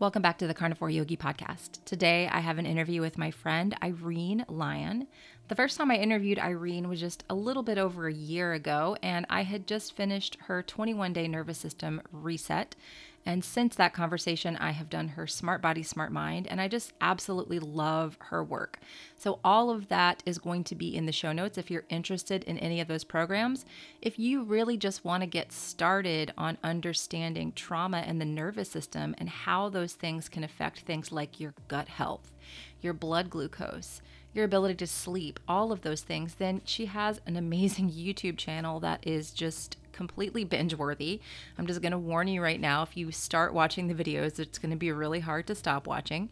Welcome back to the Carnivore Yogi podcast. Today I have an interview with my friend Irene Lyon. The first time I interviewed Irene was just a little bit over a year ago, and I had just finished her 21 day nervous system reset. And since that conversation, I have done her Smart Body, Smart Mind, and I just absolutely love her work. So, all of that is going to be in the show notes if you're interested in any of those programs. If you really just want to get started on understanding trauma and the nervous system and how those things can affect things like your gut health, your blood glucose, your ability to sleep, all of those things, then she has an amazing YouTube channel that is just completely binge worthy. I'm just going to warn you right now if you start watching the videos, it's going to be really hard to stop watching.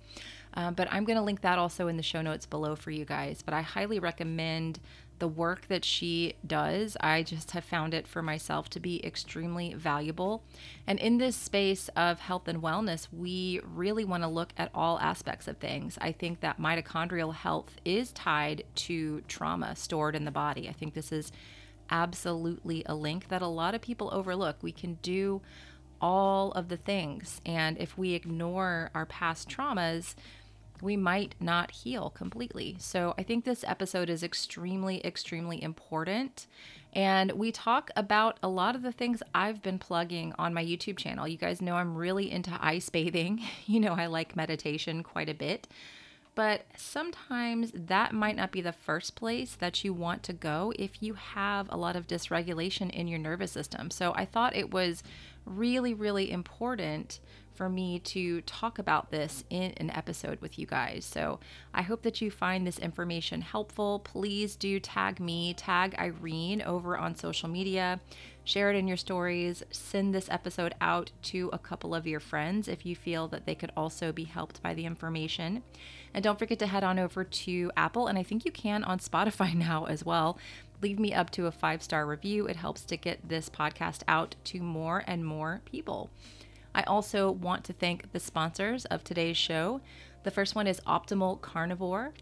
Uh, but I'm going to link that also in the show notes below for you guys. But I highly recommend the work that she does. I just have found it for myself to be extremely valuable. And in this space of health and wellness, we really want to look at all aspects of things. I think that mitochondrial health is tied to trauma stored in the body. I think this is absolutely a link that a lot of people overlook. We can do all of the things. And if we ignore our past traumas, we might not heal completely. So I think this episode is extremely, extremely important. And we talk about a lot of the things I've been plugging on my YouTube channel. You guys know I'm really into ice bathing. You know, I like meditation quite a bit but sometimes that might not be the first place that you want to go if you have a lot of dysregulation in your nervous system. So I thought it was really, really important for me to talk about this in an episode with you guys. So I hope that you find this information helpful. Please do tag me, tag Irene over on social media, share it in your stories, send this episode out to a couple of your friends if you feel that they could also be helped by the information. And don't forget to head on over to Apple, and I think you can on Spotify now as well. Leave me up to a five star review. It helps to get this podcast out to more and more people. I also want to thank the sponsors of today's show. The first one is Optimal Carnivore.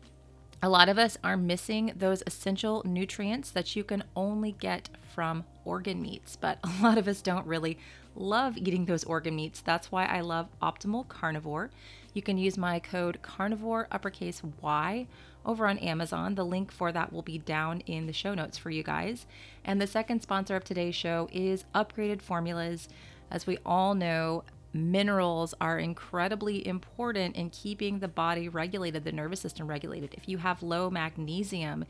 A lot of us are missing those essential nutrients that you can only get from organ meats, but a lot of us don't really love eating those organ meats. That's why I love Optimal Carnivore. You can use my code carnivore uppercase Y over on Amazon. The link for that will be down in the show notes for you guys. And the second sponsor of today's show is Upgraded Formulas. As we all know, minerals are incredibly important in keeping the body regulated, the nervous system regulated. If you have low magnesium,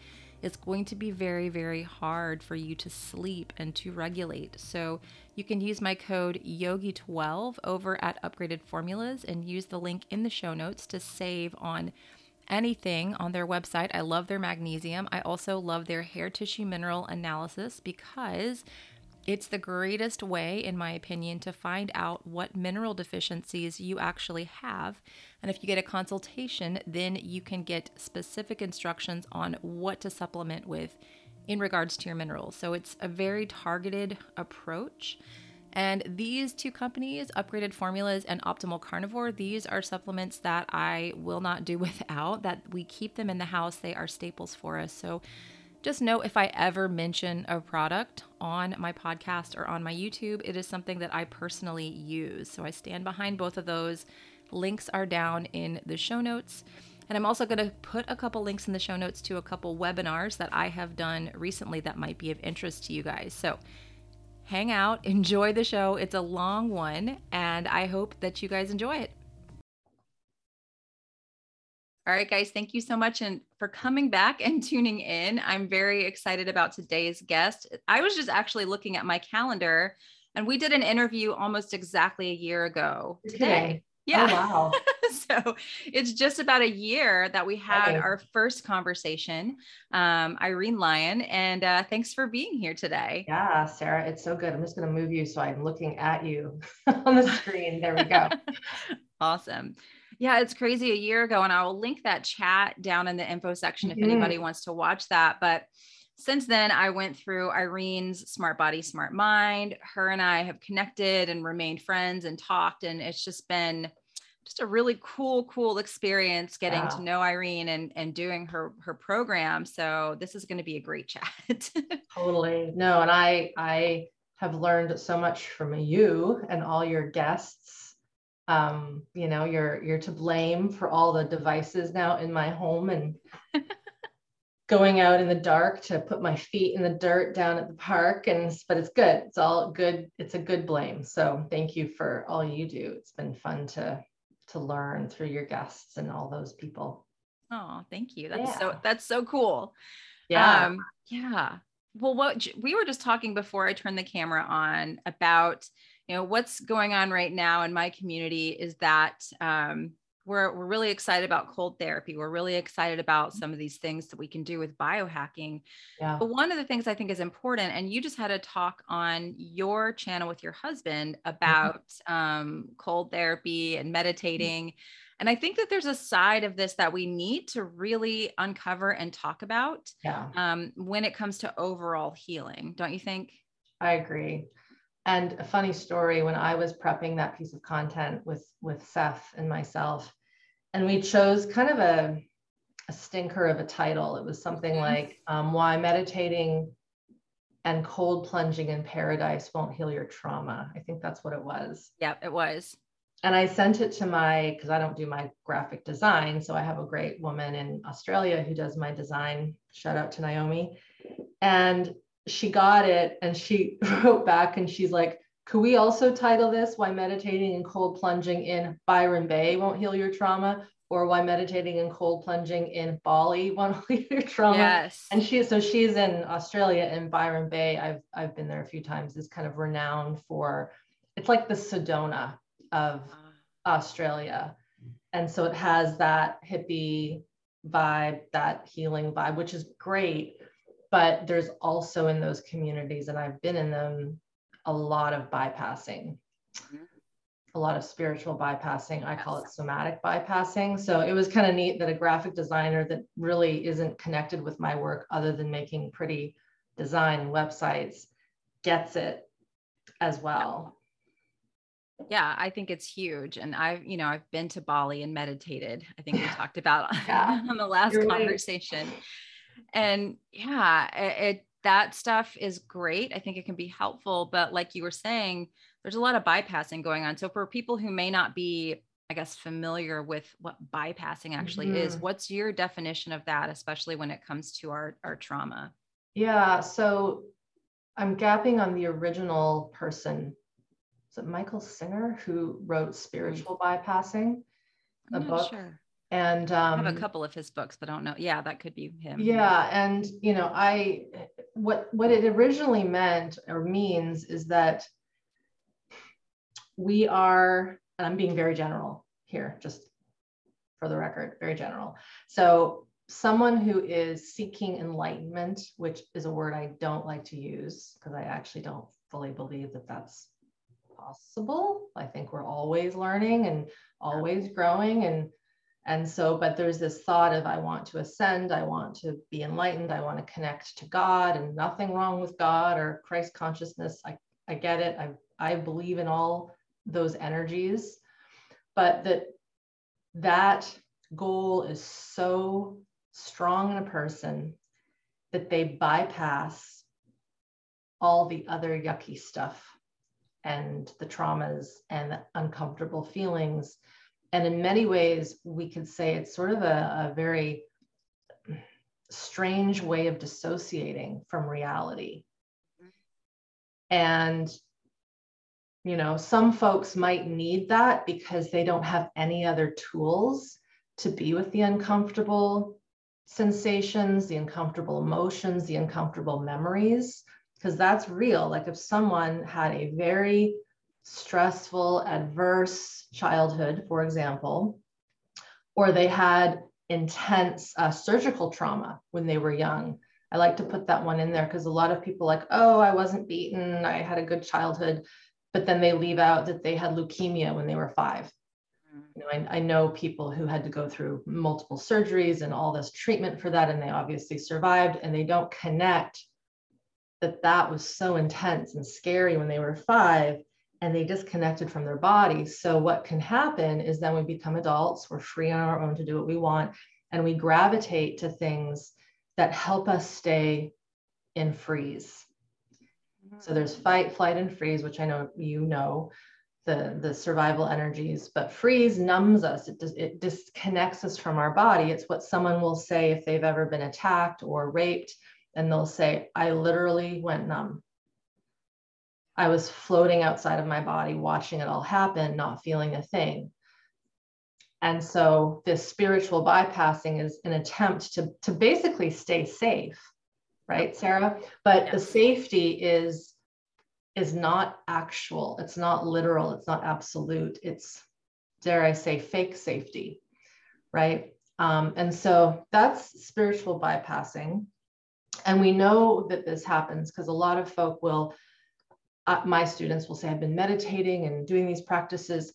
it's going to be very, very hard for you to sleep and to regulate. So you can use my code YOGI12 over at Upgraded Formulas and use the link in the show notes to save on anything on their website. I love their magnesium. I also love their hair tissue mineral analysis because it's the greatest way, in my opinion, to find out what mineral deficiencies you actually have. And if you get a consultation, then you can get specific instructions on what to supplement with in regards to your minerals. So it's a very targeted approach. And these two companies, Upgraded Formulas and Optimal Carnivore, these are supplements that I will not do without, that we keep them in the house. They are staples for us. So just know if I ever mention a product on my podcast or on my YouTube, it is something that I personally use. So I stand behind both of those. Links are down in the show notes. And I'm also going to put a couple links in the show notes to a couple webinars that I have done recently that might be of interest to you guys. So hang out, enjoy the show. It's a long one, and I hope that you guys enjoy it. All right, guys, thank you so much and for coming back and tuning in. I'm very excited about today's guest. I was just actually looking at my calendar and we did an interview almost exactly a year ago today. Oh, Yeah. Oh, wow. so it's just about a year that we had our first conversation. Um, Irene Lyon, and uh, thanks for being here today. Yeah, Sarah, it's so good. I'm just going to move you so I'm looking at you on the screen. There we go. awesome. Yeah, it's crazy a year ago. And I will link that chat down in the info section if Mhm. anybody wants to watch that. But since then, I went through Irene's Smart Body, Smart Mind. Her and I have connected and remained friends and talked. And it's just been just a really cool, cool experience getting Wow. to know Irene and, and doing her her program. So this is going to be a great chat. Totally. No, and I I have learned so much from you and all your guests um, you know, you're you're to blame for all the devices now in my home and going out in the dark to put my feet in the dirt down at the park and but it's good. It's all good. It's a good blame. So thank you for all you do. It's been fun to to learn through your guests and all those people. Oh thank you. That's yeah. so that's so cool. Yeah. Um, yeah. Well what we were just talking before i turned the camera on about you know what's going on right now in my community is that um, we're, we're really excited about cold therapy. We're really excited about mm-hmm. some of these things that we can do with biohacking. Yeah. But one of the things I think is important, and you just had a talk on your channel with your husband mm-hmm. about mm-hmm. um, cold therapy and mm-hmm. meditating. Mm-hmm. And I think that there's a side of this that we need to really uncover and talk about yeah. um, when it comes to overall healing. Don't you think? I agree. And a funny story when I was prepping that piece of content with with Seth and myself, and we chose kind of a, a stinker of a title. It was something mm-hmm. like um, "Why Meditating and Cold Plunging in Paradise Won't Heal Your Trauma." I think that's what it was. Yeah, it was. And I sent it to my because I don't do my graphic design, so I have a great woman in Australia who does my design. Shout out to Naomi. And she got it and she wrote back and she's like, could we also title this Why Meditating and Cold Plunging in Byron Bay Won't Heal Your Trauma? Or why meditating and cold plunging in Bali won't heal your trauma. Yes. And she so she's in Australia in Byron Bay. I've I've been there a few times. Is kind of renowned for it's like the Sedona of. Australia. And so it has that hippie vibe, that healing vibe, which is great but there's also in those communities and i've been in them a lot of bypassing. Mm-hmm. a lot of spiritual bypassing. I call it somatic bypassing. So it was kind of neat that a graphic designer that really isn't connected with my work other than making pretty design websites gets it as well. Yeah i think it's huge. And i've you know i've been to bali and meditated. I think we talked about yeah. on the last You're conversation. right and yeah it, it, that stuff is great i think it can be helpful but like you were saying there's a lot of bypassing going on so for people who may not be i guess familiar with what bypassing actually mm-hmm. is what's your definition of that especially when it comes to our our trauma yeah so i'm gapping on the original person is it michael singer who wrote mm. spiritual bypassing a book sure. And um, I have a um, couple of his books, but I don't know. Yeah, that could be him. Yeah, and you know, I what what it originally meant or means is that we are, and I'm being very general here, just for the record, very general. So someone who is seeking enlightenment, which is a word I don't like to use because I actually don't fully believe that that's possible. I think we're always learning and always growing and and so, but there's this thought of I want to ascend, I want to be enlightened, I want to connect to God, and nothing wrong with God or Christ consciousness. I, I get it. I, I believe in all those energies, but that that goal is so strong in a person that they bypass all the other yucky stuff and the traumas and the uncomfortable feelings and in many ways, we could say it's sort of a, a very strange way of dissociating from reality. And, you know, some folks might need that because they don't have any other tools to be with the uncomfortable sensations, the uncomfortable emotions, the uncomfortable memories, because that's real. Like if someone had a very stressful, adverse childhood, for example, or they had intense uh, surgical trauma when they were young. I like to put that one in there because a lot of people like, oh, I wasn't beaten, I had a good childhood, but then they leave out that they had leukemia when they were five. You know, I, I know people who had to go through multiple surgeries and all this treatment for that, and they obviously survived, and they don't connect that that was so intense and scary when they were five and they disconnected from their bodies. So, what can happen is then we become adults, we're free on our own to do what we want, and we gravitate to things that help us stay in freeze. So, mm-hmm. there's fight, flight, and freeze, which I know you know. the the survival energies but freeze numbs us it, does, it disconnects us from our body it's what someone will say if they've ever been attacked or raped and they'll say i literally went numb i was floating outside of my body watching it all happen not feeling a thing and so this spiritual bypassing is an attempt to to basically stay safe right sarah but yes. the safety is is not actual, it's not literal, it's not absolute, it's, dare I say, fake safety, right? Um, and so that's spiritual bypassing. And we know that this happens because a lot of folk will, uh, my students will say, I've been meditating and doing these practices,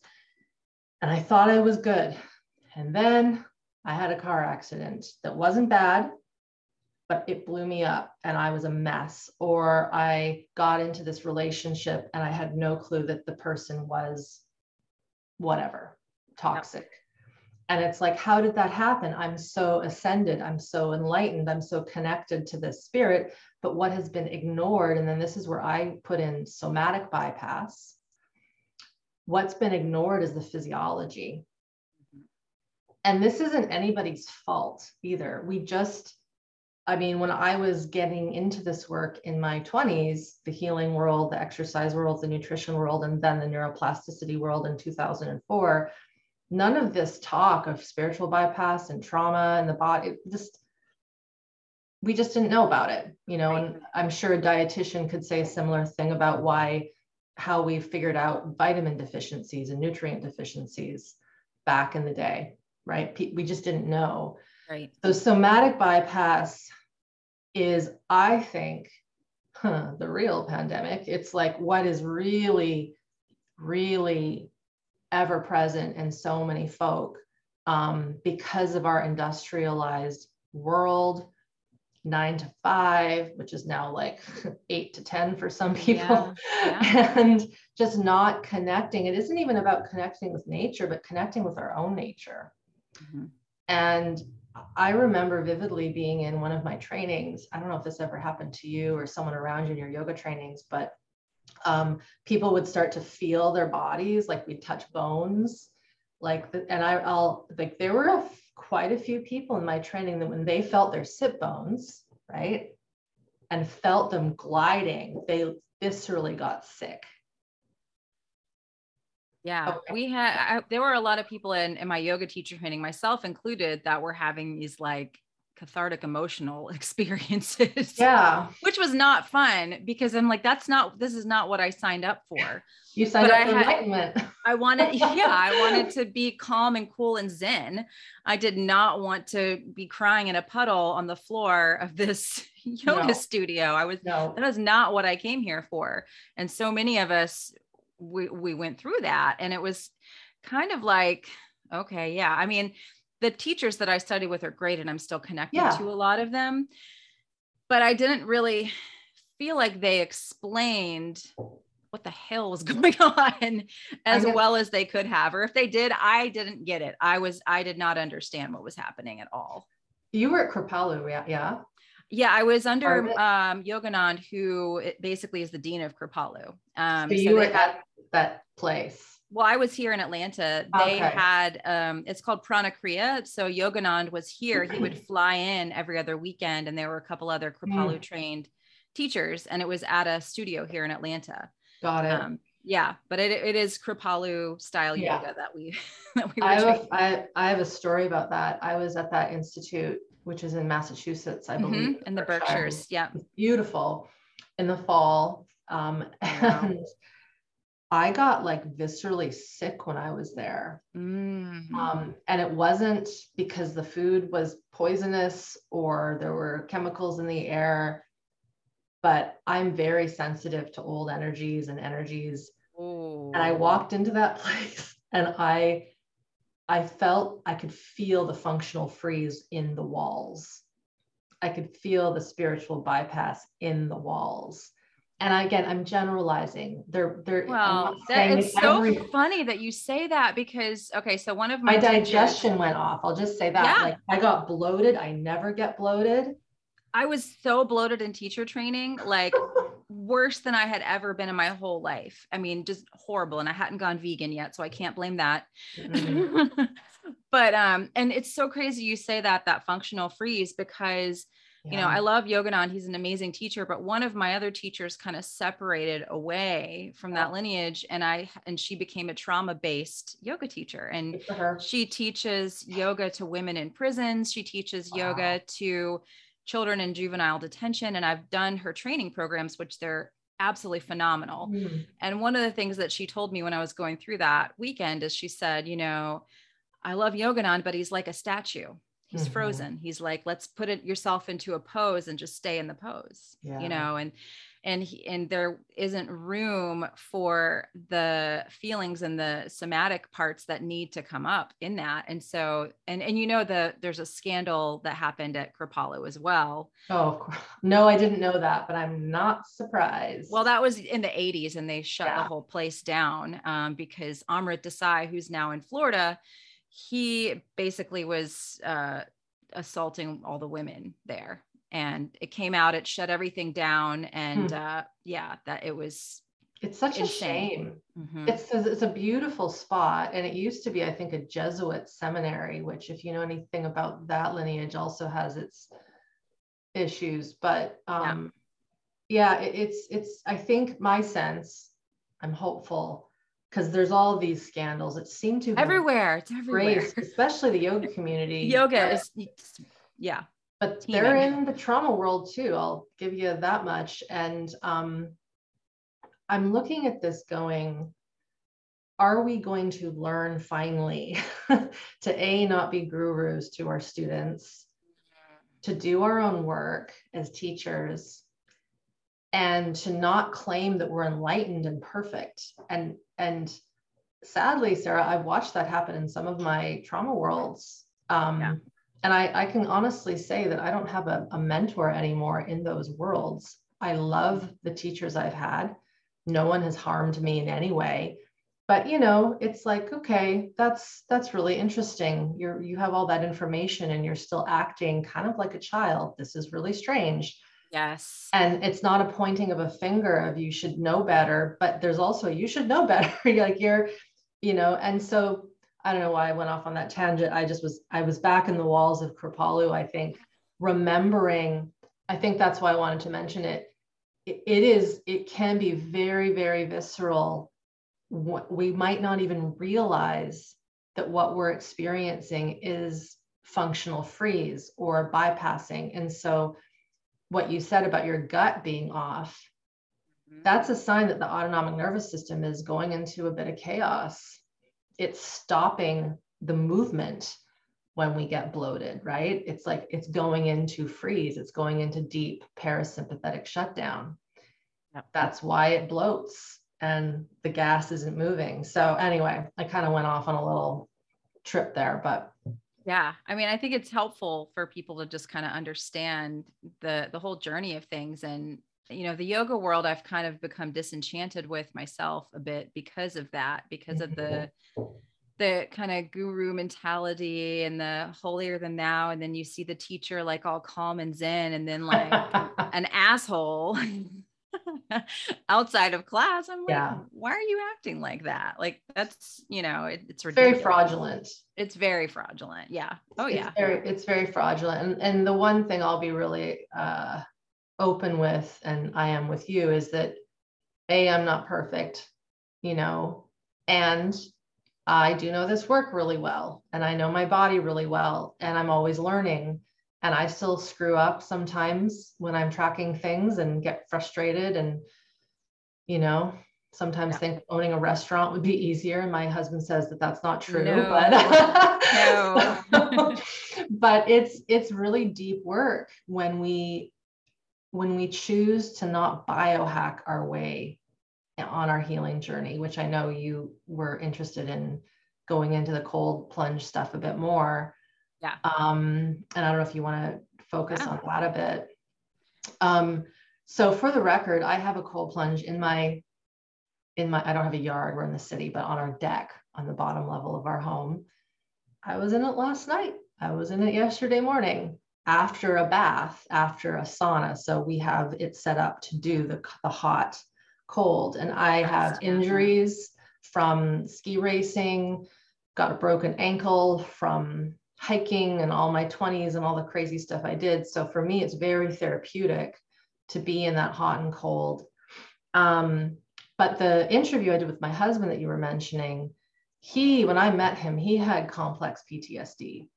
and I thought I was good. And then I had a car accident that wasn't bad, but it blew me up and I was a mess. Or I got into this relationship and I had no clue that the person was whatever, toxic. And it's like, how did that happen? I'm so ascended. I'm so enlightened. I'm so connected to this spirit. But what has been ignored, and then this is where I put in somatic bypass. What's been ignored is the physiology. And this isn't anybody's fault either. We just I mean, when I was getting into this work in my 20s, the healing world, the exercise world, the nutrition world, and then the neuroplasticity world in 2004, none of this talk of spiritual bypass and trauma and the body, just we just didn't know about it, you know. And I'm sure a dietitian could say a similar thing about why how we figured out vitamin deficiencies and nutrient deficiencies back in the day, right? We just didn't know. Right. So somatic bypass is, I think, huh, the real pandemic. It's like what is really, really ever present in so many folk um, because of our industrialized world, nine to five, which is now like eight to 10 for some people, yeah, yeah. and just not connecting. It isn't even about connecting with nature, but connecting with our own nature. Mm-hmm. And I remember vividly being in one of my trainings. I don't know if this ever happened to you or someone around you in your yoga trainings, but um, people would start to feel their bodies, like we'd touch bones, like, the, and I, I'll like there were a, quite a few people in my training that when they felt their sit bones, right, and felt them gliding, they viscerally got sick. Yeah, okay. we had, I, there were a lot of people in, in my yoga teacher training, myself included, that were having these like cathartic emotional experiences. Yeah. Which was not fun because I'm like, that's not, this is not what I signed up for. You signed but up for enlightenment. I wanted, yeah, I wanted to be calm and cool and zen. I did not want to be crying in a puddle on the floor of this yoga no. studio. I was, no. that was not what I came here for. And so many of us we we went through that and it was kind of like okay yeah i mean the teachers that i study with are great and i'm still connected yeah. to a lot of them but i didn't really feel like they explained what the hell was going on as well as they could have or if they did i didn't get it i was i did not understand what was happening at all you were at kripalu yeah yeah, yeah I was under um, Yoganand, who basically is the dean of Kripalu. Um, so you so were at that place. Well, I was here in Atlanta. They okay. had um, it's called Prana Kriya. So Yoganand was here. He would fly in every other weekend, and there were a couple other Kripalu mm. trained teachers, and it was at a studio here in Atlanta. Got it. Um, yeah, but it, it is Kripalu style yeah. yoga that we that we. I have, a, I, I have a story about that. I was at that institute which is in Massachusetts, I mm-hmm. believe. Mm-hmm. In the Berkshires. Yeah. Beautiful in the fall. Um, and I got like viscerally sick when I was there. Mm-hmm. Um, and it wasn't because the food was poisonous or there were chemicals in the air, but I'm very sensitive to old energies and energies. Ooh. And I walked into that place and I I felt I could feel the functional freeze in the walls. I could feel the spiritual bypass in the walls. And again, I'm generalizing. They're they're well, that, it's so every, funny that you say that because okay, so one of my, my digestion went off. I'll just say that. Yeah. Like I got bloated. I never get bloated. I was so bloated in teacher training. Like worse than I had ever been in my whole life. I mean, just horrible. And I hadn't gone vegan yet, so I can't blame that. Mm-hmm. but um, and it's so crazy you say that that functional freeze because yeah. you know I love Yoganand. He's an amazing teacher, but one of my other teachers kind of separated away from yeah. that lineage, and I and she became a trauma based yoga teacher, and she teaches yoga to women in prisons. She teaches wow. yoga to children in juvenile detention and I've done her training programs which they're absolutely phenomenal. Mm. And one of the things that she told me when I was going through that weekend is she said, you know, I love Yoganand, but he's like a statue. He's mm-hmm. frozen. He's like, let's put it yourself into a pose and just stay in the pose, yeah. you know, and and he, and there isn't room for the feelings and the somatic parts that need to come up in that and so and and you know the there's a scandal that happened at kripalu as well oh no i didn't know that but i'm not surprised well that was in the 80s and they shut yeah. the whole place down um, because amrit desai who's now in florida he basically was uh, assaulting all the women there and it came out it shut everything down and hmm. uh yeah that it was it's such insane. a shame mm-hmm. it's it's a beautiful spot and it used to be i think a jesuit seminary which if you know anything about that lineage also has its issues but um yeah, yeah it, it's it's i think my sense i'm hopeful because there's all these scandals it seemed to everywhere it's everywhere especially the yoga community yoga is yeah but teeming. they're in the trauma world too. I'll give you that much. And um, I'm looking at this going, are we going to learn finally to A, not be gurus to our students, to do our own work as teachers, and to not claim that we're enlightened and perfect? And, and sadly, Sarah, I've watched that happen in some of my trauma worlds. Um, yeah and I, I can honestly say that I don't have a, a mentor anymore in those worlds. I love the teachers I've had. No one has harmed me in any way. But you know, it's like, okay, that's that's really interesting. You're you have all that information and you're still acting kind of like a child. This is really strange. Yes. And it's not a pointing of a finger of you should know better, but there's also you should know better. like you're, you know, and so I don't know why I went off on that tangent. I just was, I was back in the walls of Kripalu, I think, remembering, I think that's why I wanted to mention it. It, it is, it can be very, very visceral. We might not even realize that what we're experiencing is functional freeze or bypassing. And so, what you said about your gut being off, mm-hmm. that's a sign that the autonomic nervous system is going into a bit of chaos it's stopping the movement when we get bloated, right? It's like it's going into freeze, it's going into deep parasympathetic shutdown. Yep. That's why it bloats and the gas isn't moving. So, anyway, I kind of went off on a little trip there, but yeah i mean i think it's helpful for people to just kind of understand the the whole journey of things and you know the yoga world i've kind of become disenchanted with myself a bit because of that because of mm-hmm. the the kind of guru mentality and the holier than thou and then you see the teacher like all calm and zen and then like an asshole outside of class i'm like yeah. why are you acting like that like that's you know it, it's ridiculous. very fraudulent it's very fraudulent yeah oh it's yeah very, it's very fraudulent and, and the one thing i'll be really uh open with and I am with you is that A, I'm not perfect, you know, and I do know this work really well and I know my body really well and I'm always learning and I still screw up sometimes when I'm tracking things and get frustrated and you know sometimes yeah. think owning a restaurant would be easier and my husband says that that's not true no. but no. but it's it's really deep work when we when we choose to not biohack our way on our healing journey, which I know you were interested in going into the cold plunge stuff a bit more. Yeah. Um, and I don't know if you want to focus yeah. on that a bit. Um, so for the record, I have a cold plunge in my in my I don't have a yard, we're in the city, but on our deck on the bottom level of our home. I was in it last night. I was in it yesterday morning after a bath, after a sauna. So we have it set up to do the, the hot, cold. And I have injuries from ski racing, got a broken ankle from hiking and all my 20s and all the crazy stuff I did. So for me, it's very therapeutic to be in that hot and cold. Um, but the interview I did with my husband that you were mentioning, he, when I met him, he had complex PTSD.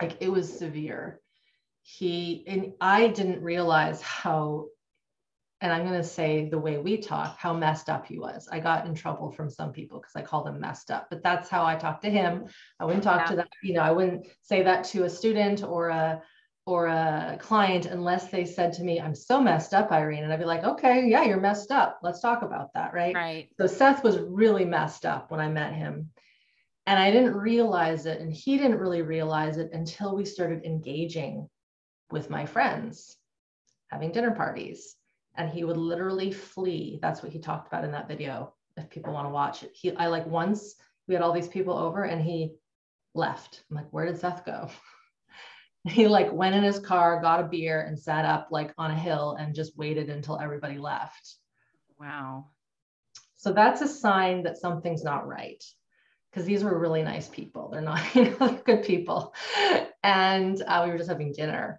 Like it was severe. He, and I didn't realize how and I'm going to say the way we talk, how messed up he was. I got in trouble from some people because I called him messed up, but that's how I talk to him. I wouldn't talk yeah. to that, you know, I wouldn't say that to a student or a or a client unless they said to me, I'm so messed up, Irene. And I'd be like, okay, yeah, you're messed up. Let's talk about that. Right. Right. So Seth was really messed up when I met him. And I didn't realize it. And he didn't really realize it until we started engaging with my friends, having dinner parties and he would literally flee. That's what he talked about in that video. If people want to watch it, he I like once we had all these people over and he left. I'm like, where did Seth go? he like went in his car, got a beer, and sat up like on a hill and just waited until everybody left. Wow. So that's a sign that something's not right. Because these were really nice people. They're not, you know, good people. And uh, we were just having dinner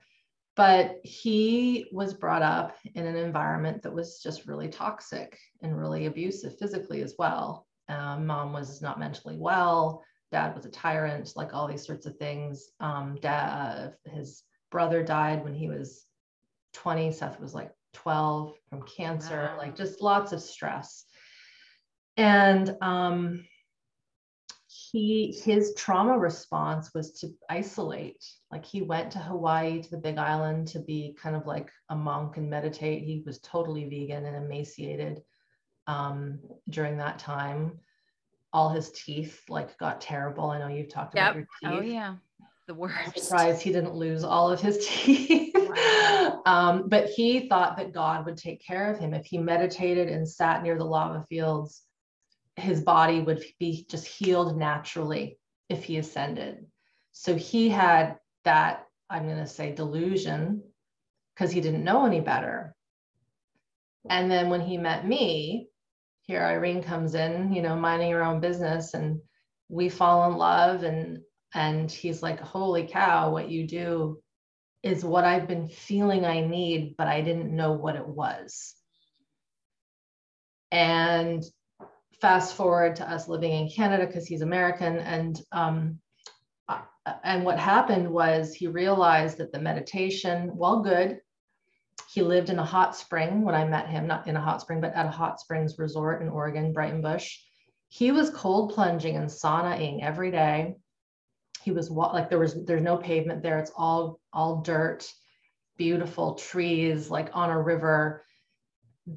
but he was brought up in an environment that was just really toxic and really abusive physically as well. Um, mom was not mentally well. Dad was a tyrant, like all these sorts of things. Um, dad, uh, his brother died when he was 20. Seth was like 12 from cancer, wow. like just lots of stress. And um, he his trauma response was to isolate. Like he went to hawaii to the big island to be kind of like a monk and meditate. He was totally vegan and emaciated um, during that time. All his teeth like got terrible. I know you've talked yep. about your oh, teeth. oh yeah. The worst. I'm surprised he didn't lose all of his teeth. Wow. um, but he thought that god would take care of him. If he meditated and sat near the lava fields his body would be just healed naturally if he ascended. So he had that, I'm going to say, delusion because he didn't know any better. And then when he met me, here Irene comes in, you know, minding her own business, and we fall in love. And and he's like, "Holy cow, what you do is what I've been feeling I need, but I didn't know what it was." And fast forward to us living in Canada because he's American. And um, uh, and what happened was he realized that the meditation, while good, he lived in a hot spring when I met him, not in a hot spring, but at a hot springs resort in Oregon, Breitenbush. He was cold plunging and saunaing every day. He was like there was there's no pavement there. It's all all dirt, beautiful trees, like on a river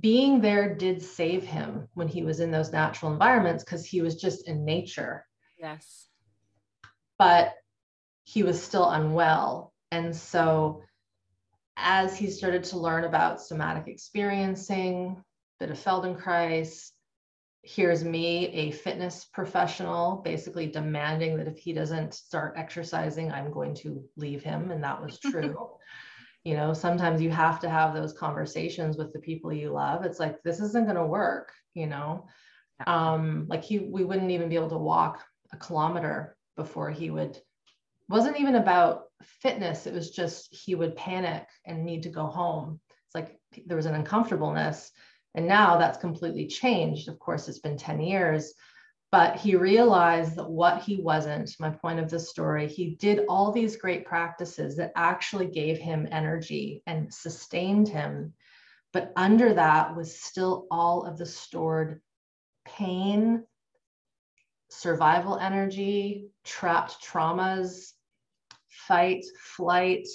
being there did save him when he was in those natural environments because he was just in nature. Yes. But he was still unwell. And so as he started to learn about somatic experiencing, bit of Feldenkrais, here's me, a fitness professional, basically demanding that if he doesn't start exercising, I'm going to leave him. And that was true you know sometimes you have to have those conversations with the people you love. It's like this isn't going to work you know? Um like he we wouldn't even be able to walk a kilometer before he would wasn't even about fitness. It was just he would panic and need to go home. It's like there was an uncomfortableness and now that's completely changed. Of course it's been 10 years but he realized that what he wasn't, my point of the story, he did all these great practices that actually gave him energy and sustained him. But under that was still all of the stored pain, survival energy, trapped traumas, fight, flight,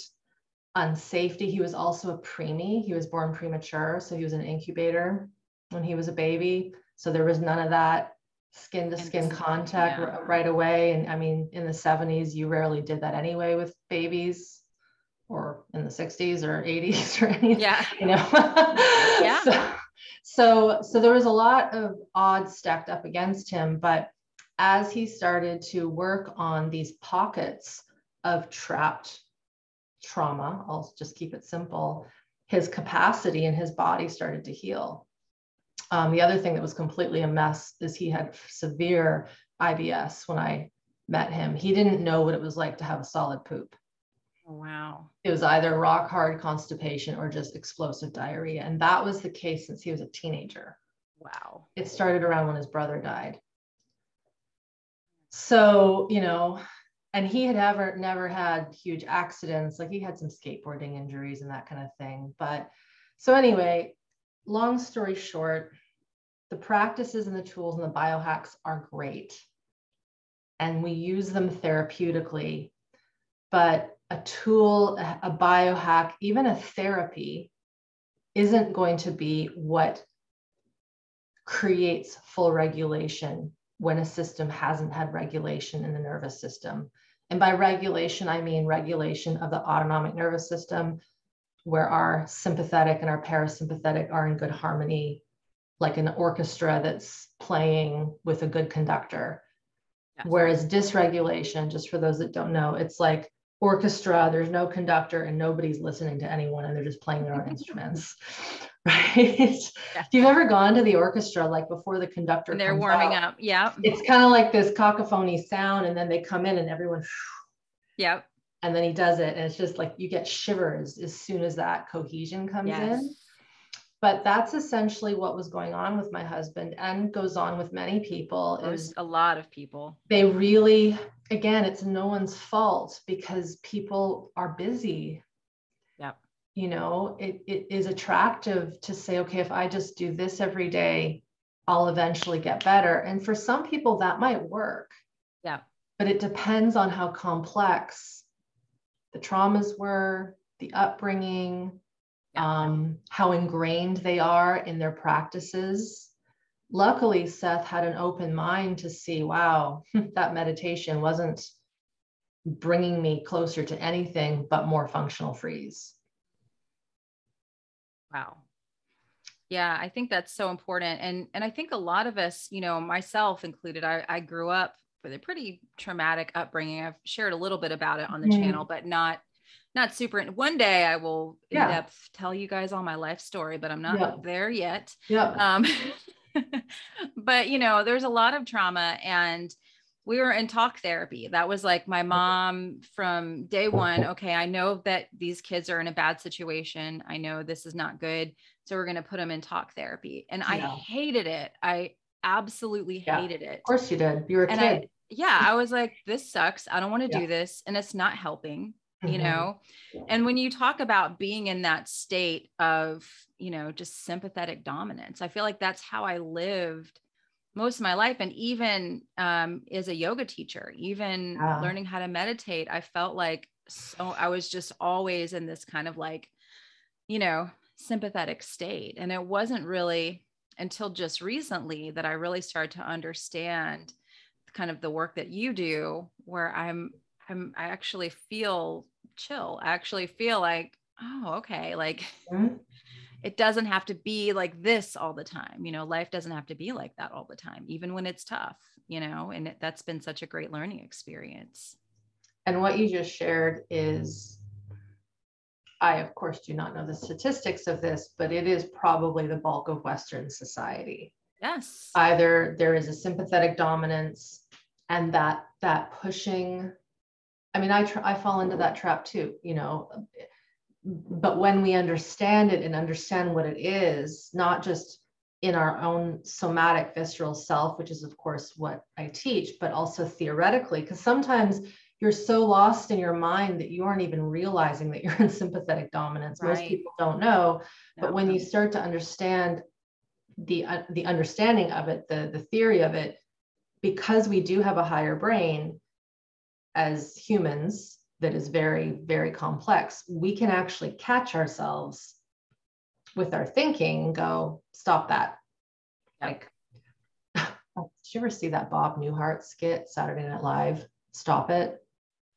unsafety. He was also a preemie. He was born premature. So he was an incubator when he was a baby. So there was none of that skin to skin contact yeah. right away. And I mean, in the 70s, you rarely did that anyway with babies or in the 60s or 80s or anything, yeah. you know? yeah. So, so, so there was a lot of odds stacked up against him. But as he started to work on these pockets of trapped trauma, I'll just keep it simple, his capacity and his body started to heal. Um, the other thing that was completely a mess is he had severe IBS when I met him. He didn't know what it was like to have a solid poop. Oh, wow. It was either rock hard constipation or just explosive diarrhea. And that was the case since he was a teenager. Wow. It started around when his brother died. So, you know, and he had ever never had huge accidents. Like he had some skateboarding injuries and that kind of thing. But so anyway, long story short, the practices and the tools and the biohacks are great. And we use them therapeutically. But a tool, a biohack, even a therapy isn't going to be what creates full regulation when a system hasn't had regulation in the nervous system. And by regulation, I mean regulation of the autonomic nervous system, where our sympathetic and our parasympathetic are in good harmony, like an orchestra that's playing with a good conductor. Yes. Whereas dysregulation, just for those that don't know, it's like orchestra, there's no conductor and nobody's listening to anyone and they're just playing their own instruments. Right. If you've ever gone to the orchestra, like before the conductor, and they're warming out, up. Yeah. It's kind of like this cacophony sound, and then they come in and everyone. Yep. And then he does it, and it's just like you get shivers as soon as that cohesion comes yes. in. But that's essentially what was going on with my husband and goes on with many people. There's a lot of people. They really, again, it's no one's fault because people are busy. Yep. You know, it, it is attractive to say, okay, if I just do this every day, I'll eventually get better. And for some people, that might work. Yeah. But it depends on how complex the traumas were, the upbringing, um, how ingrained they are in their practices. Luckily, Seth had an open mind to see, wow, that meditation wasn't bringing me closer to anything but more functional freeze. Wow. Yeah, I think that's so important. And and I think a lot of us, you know, myself included, I, I grew up with a pretty traumatic upbringing. I've shared a little bit about it on the mm-hmm. channel, but not not super. One day I will yeah. in depth tell you guys all my life story, but I'm not yeah. there yet. Yeah. Um, but you know, there's a lot of trauma and we were in talk therapy. That was like my mom from day one. Okay, I know that these kids are in a bad situation. I know this is not good. So we're going to put them in talk therapy. And I hated it. I absolutely yeah. hated it. Of course you did. You were a and kid. I, yeah, I was like, this sucks. I don't want to do this. And it's not helping you mm-hmm. know? And when you talk about being in that state of you know just sympathetic dominance i feel like that's how i lived most of my life. And even um, as a yoga teacher even learning how to meditate i felt like so i was just always in this kind of like you know sympathetic state. And it wasn't really until just recently that i really started to understand kind of the work that you do where i'm i'm i actually feel chill. Actually feel like, oh, okay, like mm-hmm. it doesn't have to be like this all the time. You know, life doesn't have to be like that all the time, even when it's tough, you know, and it, that's been such a great learning experience. And what you just shared is, I, of course, do not know the statistics of this, but it is probably the bulk of Western society. Yes. Either there is a sympathetic dominance and that that pushing I mean, I, tr- I fall into that trap too, you know, but when we understand it and understand what it is, not just in our own somatic visceral self, which is of course what I teach, but also theoretically, because sometimes you're so lost in your mind that you aren't even realizing that you're in sympathetic dominance. Right. Most people don't know, but no. when you start to understand the uh, the understanding of it, the the theory of it, because we do have a higher brain, as humans that is very, very complex, we can actually catch ourselves with our thinking and go, stop that. Like, did you ever see that Bob Newhart skit, Saturday Night Live? Stop it.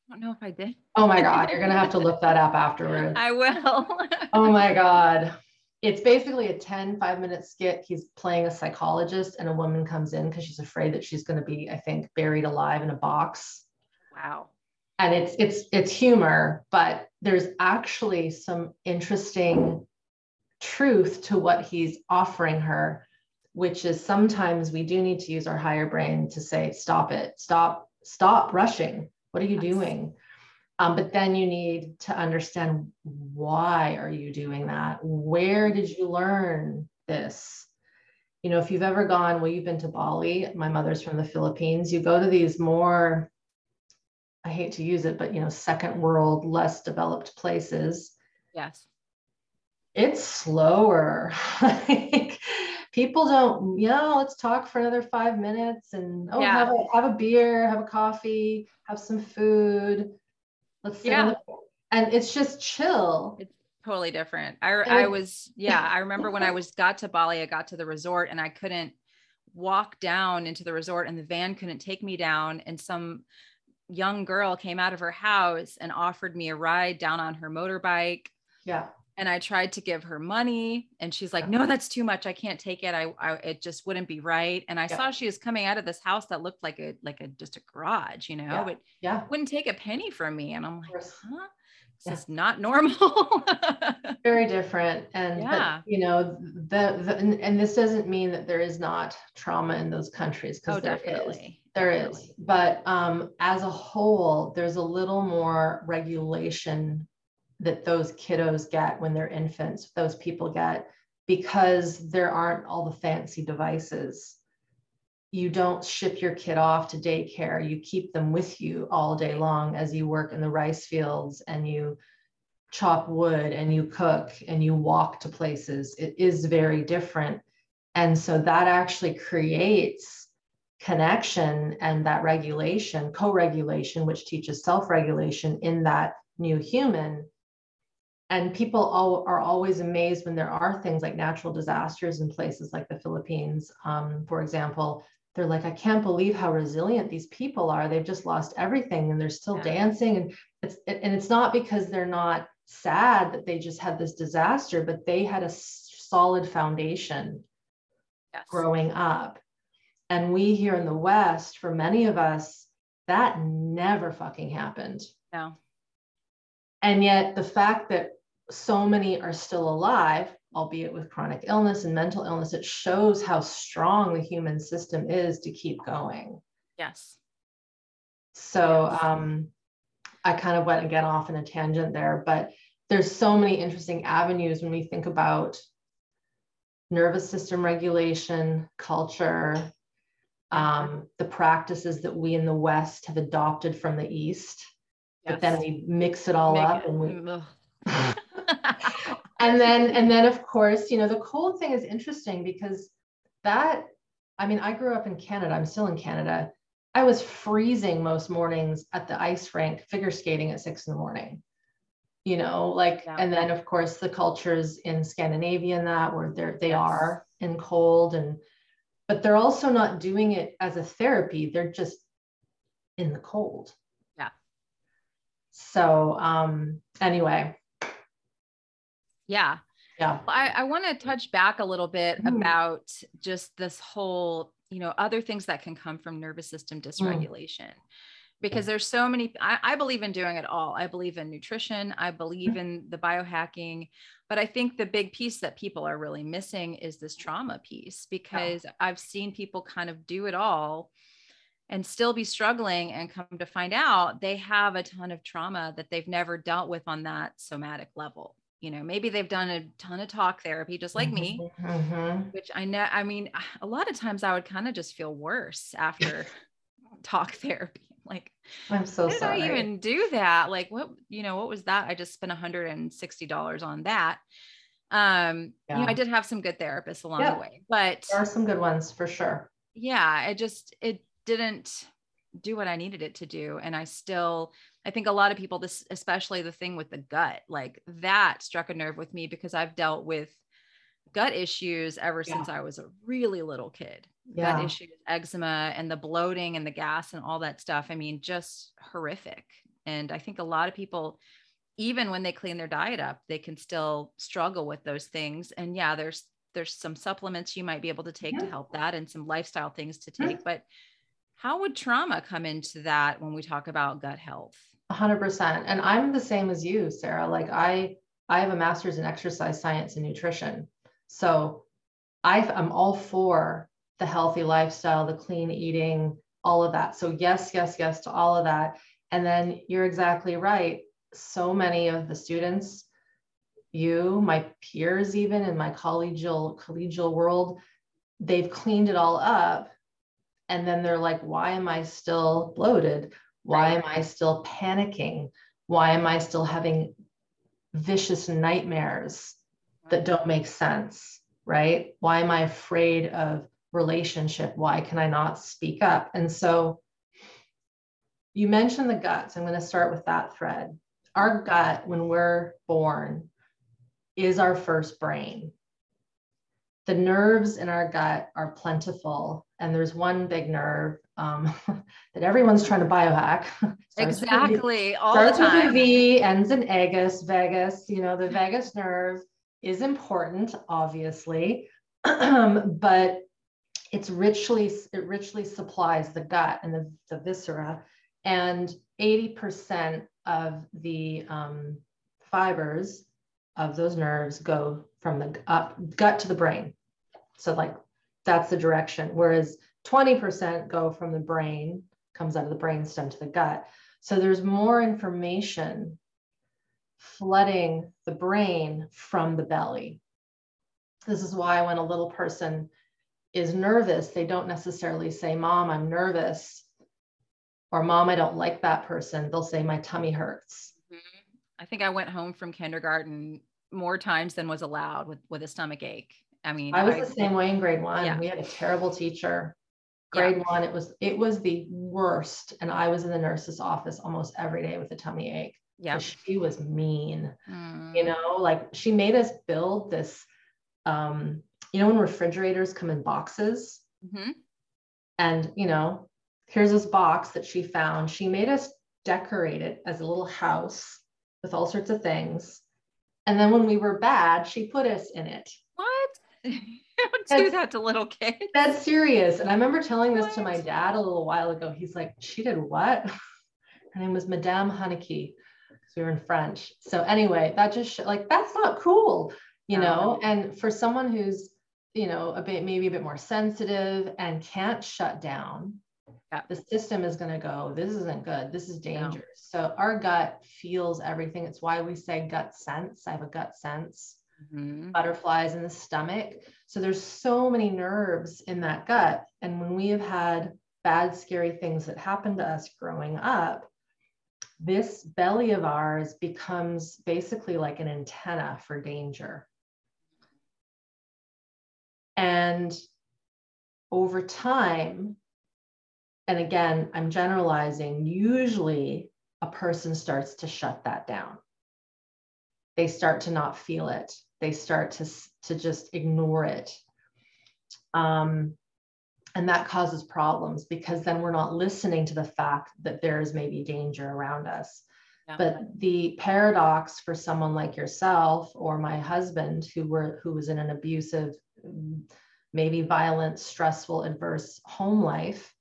I don't know if I did. Oh my God, you're going to have to look that up afterwards. I will. oh my God. It's basically a 10, five minute skit. He's playing a psychologist, and a woman comes in because she's afraid that she's going to be, I think, buried alive in a box Wow. and it's it's it's humor but there's actually some interesting truth to what he's offering her which is sometimes we do need to use our higher brain to say stop it. Stop stop rushing. What are you yes. doing? Um, but then you need to understand why are you doing that? Where did you learn this? You know if you've ever gone well you've been to bali my mother's from the philippines you go to these more I hate to use it, but you know, second world, less developed places. Yes. It's slower. like people don't, you know, let's talk for another five minutes and oh, yeah. have a have a beer, have a coffee, have some food. Let's yeah. and it's just chill. It's totally different. I I was yeah, I remember when I was got to Bali, I got to the resort and I couldn't walk down into the resort and the van couldn't take me down and some young girl came out of her house and offered me a ride down on her motorbike. Yeah. And I tried to give her money and she's like, no, that's too much. I can't take it. I, I it just wouldn't be right. And I yeah. saw she was coming out of this house that looked like a, like a, just a garage, you know, yeah. but yeah, wouldn't take a penny from me. And I'm like, huh? This yeah. is not normal. Very different. And, yeah. but, you know, the, the and, and, this doesn't mean that there is not trauma in those countries. Oh, definitely. There is, but um, as a whole, there's a little more regulation that those kiddos get when they're infants, those people get, because there aren't all the fancy devices. You don't ship your kid off to daycare. You keep them with you all day long as you work in the rice fields and you chop wood and you cook and you walk to places. It is very different. And so that actually creates connection and that regulation, co regulation, which teaches self regulation in that new human. And people all, are always amazed when there are things like natural disasters in places like the Philippines, um, for example. They're like, I can't believe how resilient these people are. They've just lost everything and they're still yeah. dancing. And it's and it's not because they're not sad that they just had this disaster, but they had a solid foundation yes. growing up and we here in the West, for many of us, that never fucking happened. No. And yet the fact that so many are still alive, albeit with chronic illness and mental illness, it shows how strong the human system is to keep going. Yes. So yes. um, I kind of went again off in a tangent there, but there's so many interesting avenues when we think about nervous system regulation, culture, um, the practices that we in the West have adopted from the East. Yes. But then we mix it all Make up it, and we and then and then of course, you know, the cold thing is interesting because that I mean, I grew up in Canada. I'm still in Canada. I was freezing most mornings at the ice rink figure skating at six in the morning. You know, like, yeah. and then of course the cultures in Scandinavia and that where they're they yes. are in cold and but they're also not doing it as a therapy. They're just in the cold. Yeah. So um anyway. Yeah. Yeah. Well, I, I want to touch back a little bit mm. about just this whole, you know, other things that can come from nervous system mm. dysregulation. Mm because there's so many I, I, believe in doing it all i believe in nutrition i believe mm-hmm. in the biohacking but i think the big piece that people are really missing is this trauma piece because yeah. i've seen people kind of do it all and still be struggling and come to find out they have a ton of trauma that they've never dealt with on that somatic level you know maybe they've done a ton of talk therapy just like me mm-hmm. mm-hmm. which i know i mean a lot of times i would kind of just feel worse after talk therapy like, I'm so sorry. How did sorry. I even do that? Like, what, you know, what was that? I just spent $160 on that. Um, yeah. you know, I did have some good therapists along yeah. the way, but there are some good ones for sure. Yeah. It just, it didn't do what I needed it to do. And I still, I think a lot of people, this, especially the thing with the gut, like that struck a nerve with me because I've dealt with gut issues ever yeah. since I was a really little kid. Yeah. Gut issues, eczema, and the bloating and the gas and all that stuff. I mean, just horrific. And I think a lot of people, even when they clean their diet up, they can still struggle with those things. And yeah, there's there's some supplements you might be able to take yeah. to help that and some lifestyle things to take. But How would trauma come into that when we talk about gut health? 100%. And I'm the same as you, Sarah. Like I I have a master's in exercise science and nutrition. So i am all for the healthy lifestyle, the clean eating, all of that. So yes, yes, yes to all of that. And then you're exactly right. So many of the students, you, my peers, even in my collegial collegial world, they've cleaned it all up. And then they're like, why am I still bloated? Why am I still panicking? Why am I still having vicious nightmares that don't make sense? Right? Why am I afraid of relationship? Why can I not speak up? And so you mentioned the guts. I'm going to start with that thread. Our gut, when we're born, is our first brain. The nerves in our gut are plentiful, and there's one big nerve um, that everyone's trying to biohack. exactly, all the time. With a V, ends in vagus, vagus. You know, the vagus nerve is important, obviously, but it's richly it richly supplies the gut and the, the viscera. And 80% of the um, fibers of those nerves go from the up gut to the brain. So like that's the direction whereas 20% go from the brain comes out of the brain stem to the gut. So there's more information flooding the brain from the belly. This is why when a little person is nervous, they don't necessarily say, Mom, I'm nervous, or Mom, I don't like that person. They'll say, My tummy hurts. Mm-hmm. I think I went home from kindergarten more times than was allowed with, with a stomach ache. I mean, I was I, the same way in grade one. Yeah. We had a terrible teacher. Grade yeah. one, it was it was the worst, and I was in the nurse's office almost every day with a tummy ache. Yeah, she was mean. Mm. You know, like she made us build this um, you know when refrigerators come in boxes? Mm-hmm. and you know here's this box that she found. She made us decorate it as a little house with all sorts of things. And then when we were bad she put us in it. What? Don't do that to little kids. that's serious. And i remember telling this what? to my dad a little while ago. He's like she did what? Her name was madame haneke because we were in french. So anyway that just like that's not cool you know? And for someone who's you know, a bit, maybe a bit more sensitive and can't shut down, yeah. the system is going to go, this isn't good. This is dangerous. No. So our gut feels everything. It's why we say gut sense. I have a gut sense. Mm-hmm. Butterflies in the stomach. So there's so many nerves in that gut. And when we have had bad, scary things that happened to us growing up, this belly of ours becomes basically like an antenna for danger. And over time, and again, I'm generalizing, usually a person starts to shut that down. They start to not feel it. They start to, to just ignore it. Um, and that causes problems because then we're not listening to the fact that there is maybe danger around us. Yeah. But the paradox for someone like yourself or my husband who were who was in an abusive maybe violent, stressful, adverse home life.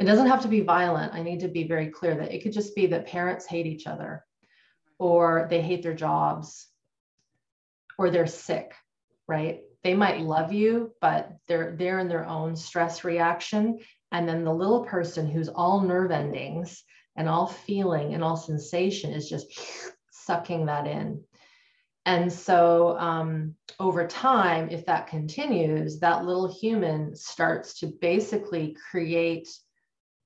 It doesn't have to be violent. I need to be very clear that it could just be that parents hate each other or they hate their jobs or they're sick, right? They might love you, but they're they're in their own stress reaction. And then the little person who's all nerve endings and all feeling and all sensation is just sucking that in. And so um, over time, if that continues, that little human starts to basically create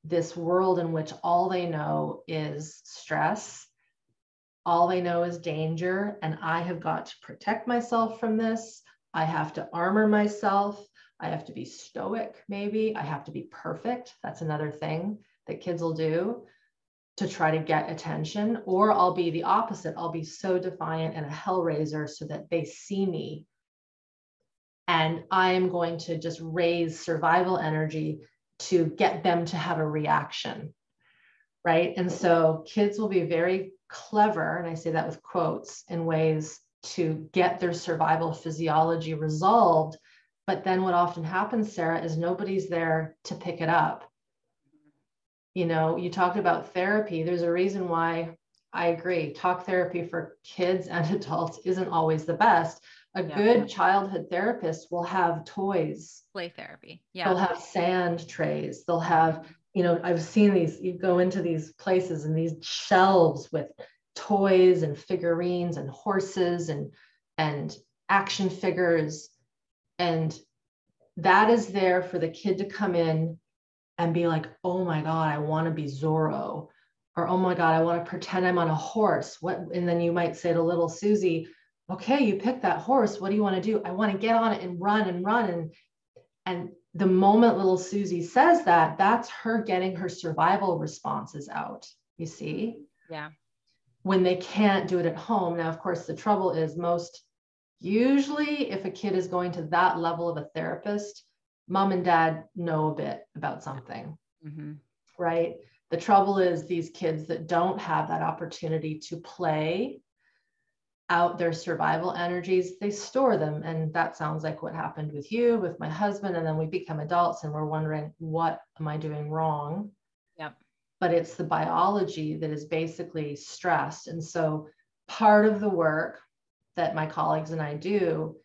this world in which all they know is stress, all they know is danger, and I have got to protect myself from this. I have to armor myself. I have to be stoic, maybe. I have to be perfect. That's another thing that kids will do to try to get attention, or I'll be the opposite. I'll be so defiant and a hellraiser so that they see me. And I am going to just raise survival energy to get them to have a reaction. Right. And so kids will be very clever, and I say that with quotes, in ways to get their survival physiology resolved. But then what often happens, Sarah, is nobody's there to pick it up you know, you talked about therapy. There's a reason why I agree. Talk therapy for kids and adults isn't always the best. A yeah. good childhood therapist will have toys, play therapy. Yeah. They'll have sand trays. They'll have, you know, I've seen these, you go into these places and these shelves with toys and figurines and horses and and action figures and that is there for the kid to come in and be like, oh my God, I want to be Zorro. Or, oh my God, I want to pretend I'm on a horse. What? And then you might say to little Susie, okay, you picked that horse. What do you want to do? I want to get on it and run and run. And, and the moment little Susie says that, that's her getting her survival responses out. You see? Yeah. When they can't do it at home. Now, of course, the trouble is most usually if a kid is going to that level of a therapist, mom and dad know a bit about something, mm-hmm. right? The trouble is these kids that don't have that opportunity to play out their survival energies, they store them. And that sounds like what happened with you, with my husband. And then we become adults and we're wondering, what am I doing wrong? Yep. But it's the biology that is basically stressed. And so part of the work that my colleagues and I do,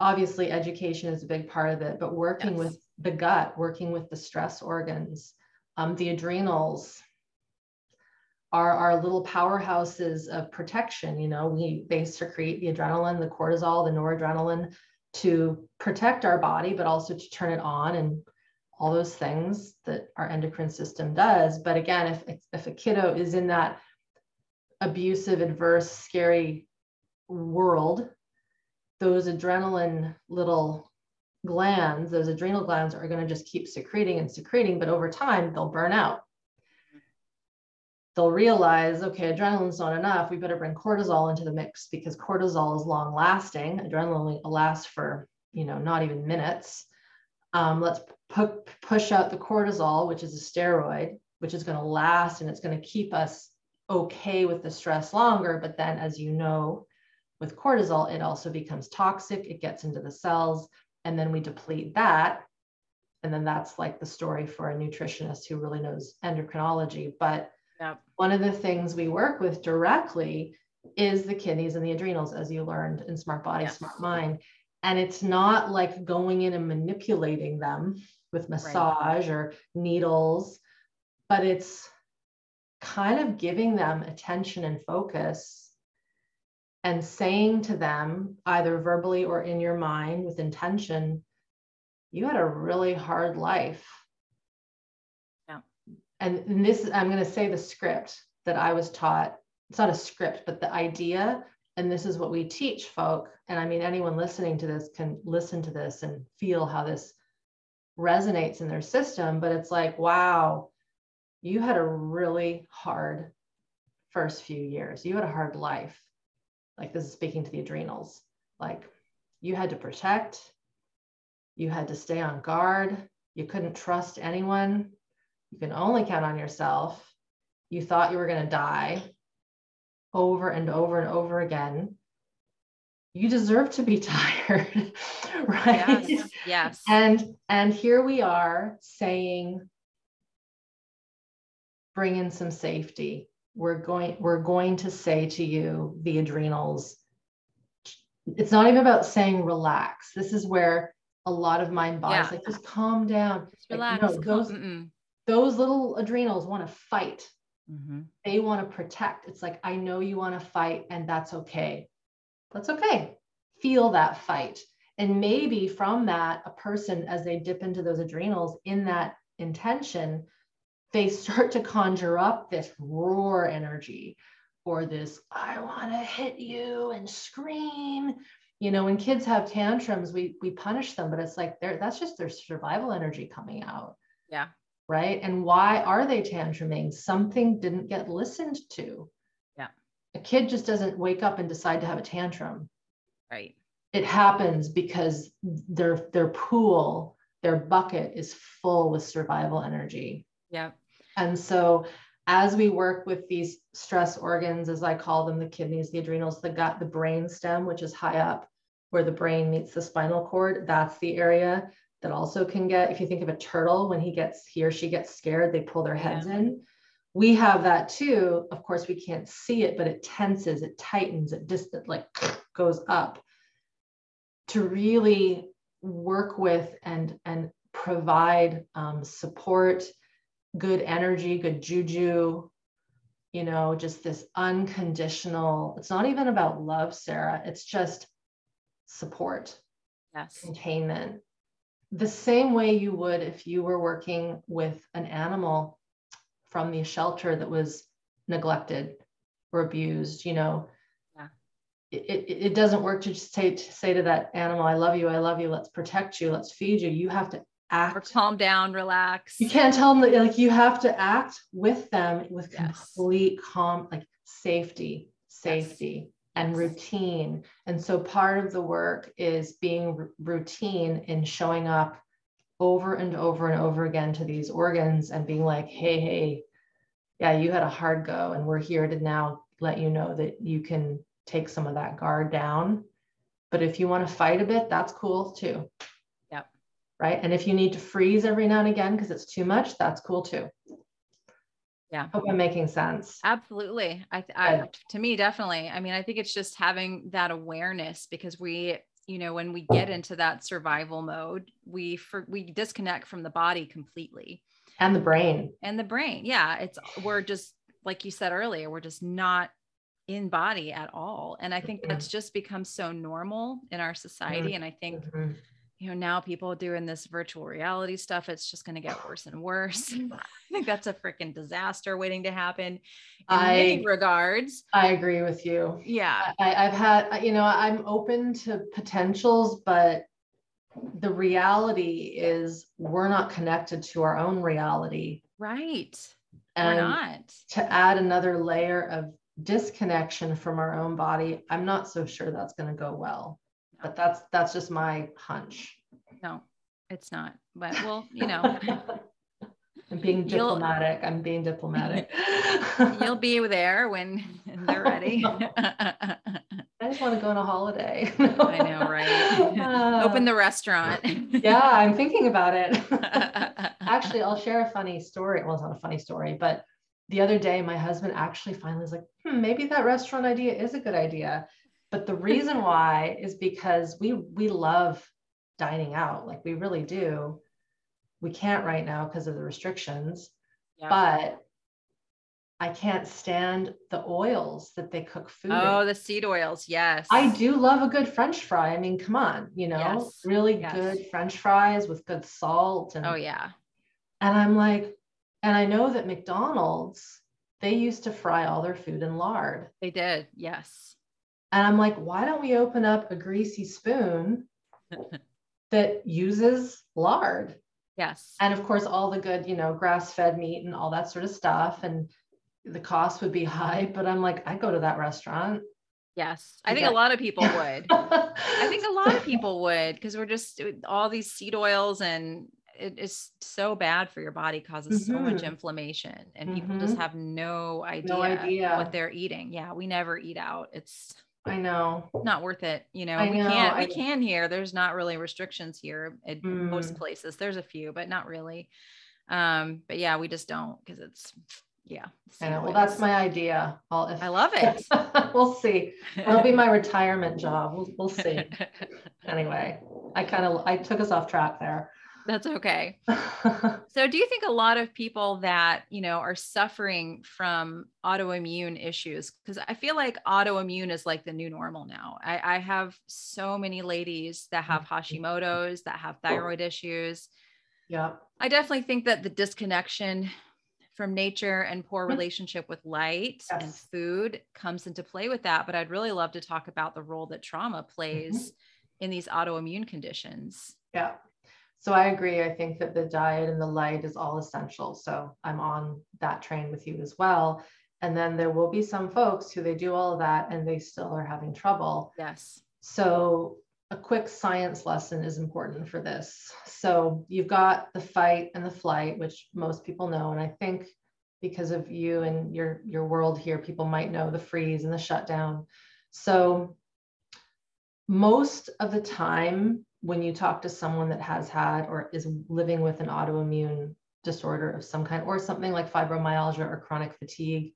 obviously education is a big part of it, but working yes. with the gut, working with the stress organs, um, the adrenals are our little powerhouses of protection. You know, we they secrete the adrenaline, the cortisol, the noradrenaline to protect our body, but also to turn it on and all those things that our endocrine system does. But again, if if a kiddo is in that abusive, adverse, scary world, those adrenaline little glands, those adrenal glands are going to just keep secreting and secreting, but over time they'll burn out. They'll realize, okay, adrenaline's not enough. We better bring cortisol into the mix because cortisol is long lasting. Adrenaline lasts for, you know, not even minutes. Um, let's pu- push out the cortisol, which is a steroid, which is going to last and it's going to keep us okay with the stress longer. But then, as you know, with cortisol, it also becomes toxic. It gets into the cells, and then we deplete that. And then that's like the story for a nutritionist who really knows endocrinology. But yep. one of the things we work with directly is the kidneys and the adrenals, as you learned in Smart Body, yes. Smart Mind. And it's not like going in and manipulating them with massage right. or needles, but it's kind of giving them attention and focus and saying to them, either verbally or in your mind with intention, you had a really hard life. Yeah. And this, I'm going to say the script that I was taught. It's not a script, but the idea. And this is what we teach folk. And I mean, anyone listening to this can listen to this and feel how this resonates in their system. But it's like, wow, you had a really hard first few years. You had a hard life like this is speaking to the adrenals. Like you had to protect. You had to stay on guard. You couldn't trust anyone. You can only count on yourself. You thought you were going to die over and over and over again. You deserve to be tired right? Yes, yes. And and here we are saying bring in some safety we're going we're going to say to you the adrenals it's not even about saying relax. This is where a lot of mind bodies yeah. like just calm down. Just relax. like, no, those those little adrenals want to fight. Mm-hmm. they want to protect. It's like i know you want to fight and that's okay. That's okay. Feel that fight. And maybe from that a person as they dip into those adrenals in that intention they start to conjure up this roar energy or this, I want to hit you and scream. You know, when kids have tantrums, we we punish them, but it's like they're that's just their survival energy coming out. Yeah. Right. And why are they tantruming? Something didn't get listened to. Yeah. A kid just doesn't wake up and decide to have a tantrum. Right. It happens because their their pool, their bucket is full with survival energy. Yeah. And so as we work with these stress organs, as I call them, the kidneys, the adrenals, the gut, the brain stem, which is high up where the brain meets the spinal cord, that's the area that also can get, if you think of a turtle, when he gets, he or she gets scared, they pull their heads yeah. in. We have that too. Of course, we can't see it, but it tenses, it tightens, it just like goes up to really work with and and provide um, support, good energy, good juju, you know, just this unconditional. It's not even about love, Sarah. It's just support, yes, containment. The same way you would if you were working with an animal from the shelter that was neglected or abused, you know, it, it, doesn't work to just say to say to that animal, I love you, I love you, let's protect you, let's feed you. You have to act. Or calm down, relax. You can't tell them that like you have to act with them with yes. complete calm, like safety, safety. Yes. And yes. routine. And so part of the work is being r- routine in showing up over and over and over again to these organs and being like, hey, hey, yeah, you had a hard go, and we're here to now let you know that you can take some of that guard down. But if you want to fight a bit, that's cool too. Right. And if you need to freeze every now and again because it's too much, that's cool too. Yeah. Hope I'm making sense. Absolutely. I, I to me, definitely. I mean, I think it's just having that awareness because we, you know, when we get into that survival mode, we for, we disconnect from the body completely. And the brain. And the brain. Yeah. It's we're just like you said earlier, we're just not in body at all and i think mm-hmm. that's just become so normal in our society and i think mm-hmm. You know now people doing this virtual reality stuff it's just going to get worse and worse. Mm-hmm. I think that's a freaking disaster waiting to happen in I, many regards. I agree with you. Yeah. I, i've had you know i'm open to potentials but the reality is we're not connected to our own reality. Right. And we're not. to add another layer of disconnection from our own body, I'm not so sure that's going to go well. But that's that's just my hunch. No, it's not. But well, you know. I'm being diplomatic. I'm being diplomatic. you'll be there when they're ready. I just want to go on a holiday. I know, right? Uh, Open the restaurant. yeah, I'm thinking about it. Actually, I'll share a funny story. Well, it's not a funny story, but the other day, my husband actually finally was like, hmm, maybe that restaurant idea is a good idea. But the reason why is because we we love dining out, like we really do. We can't right now because of the restrictions, yeah. but I can't stand the oils that they cook food. Oh, in. the seed oils. Yes. I do love a good French fry. I mean, come on, you know, yes. really yes. good French fries with good salt. And, oh, yeah. And I'm like, and I know that McDonald's, they used to fry all their food in lard. They did, yes. And I'm like, why don't we open up a greasy spoon that uses lard? Yes. And of course, all the good, you know, grass fed meat and all that sort of stuff. And the cost would be high, but I'm like, I go to that restaurant. Yes. I think a lot of people would. I think a lot of people would because we're just all these seed oils and it is so bad for your body causes mm-hmm. so much mm-hmm. inflammation and mm-hmm. people just mm-hmm. have no idea, no idea what they're eating yeah we never eat out it's i know. Not worth it you know I we can't we can here there's not really restrictions here in mm. most places there's a few but not really. Um but yeah we just don't because it's yeah I know. well that's my idea. I'll, if, i love it. We'll see. It'll be my retirement job. We'll, we'll see. Anyway i kind of i took us off track there that's okay. so do you think a lot of people that, you know, are suffering from autoimmune issues because I feel like autoimmune is like the new normal now. I, I have so many ladies that have mm-hmm. Hashimoto's, that have thyroid issues. Yeah. I definitely think that the disconnection from nature and poor mm-hmm. relationship with light yes. and food comes into play with that. But I'd really love to talk about the role that trauma plays mm-hmm. in these autoimmune conditions. Yeah. So I agree. I think that the diet and the light is all essential. So I'm on that train with you as well. And then there will be some folks who they do all of that and they still are having trouble. Yes. So a quick science lesson is important for this. So you've got the fight and the flight, which most people know. And I think because of you and your your world here, people might know the freeze and the shutdown. So most of the time when you talk to someone that has had or is living with an autoimmune disorder of some kind or something like fibromyalgia or chronic fatigue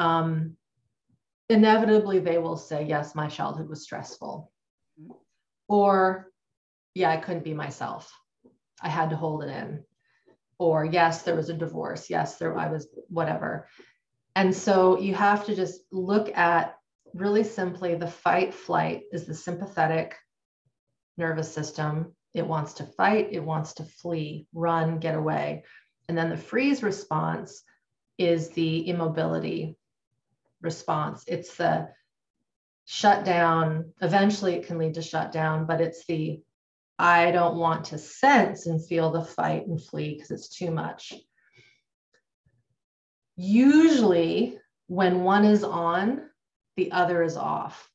um, inevitably they will say yes my childhood was stressful. Or yeah i couldn't be myself. I had to hold it in. Or yes there was a divorce. Yes there i was whatever. And so you have to just look at really simply the fight flight is the sympathetic nervous system it wants to fight it wants to flee run get away and then the freeze response is the immobility response it's the shutdown eventually it can lead to shutdown but it's the I don't want to sense and feel the fight and flee because it's too much. Usually, when one is on, the other is off.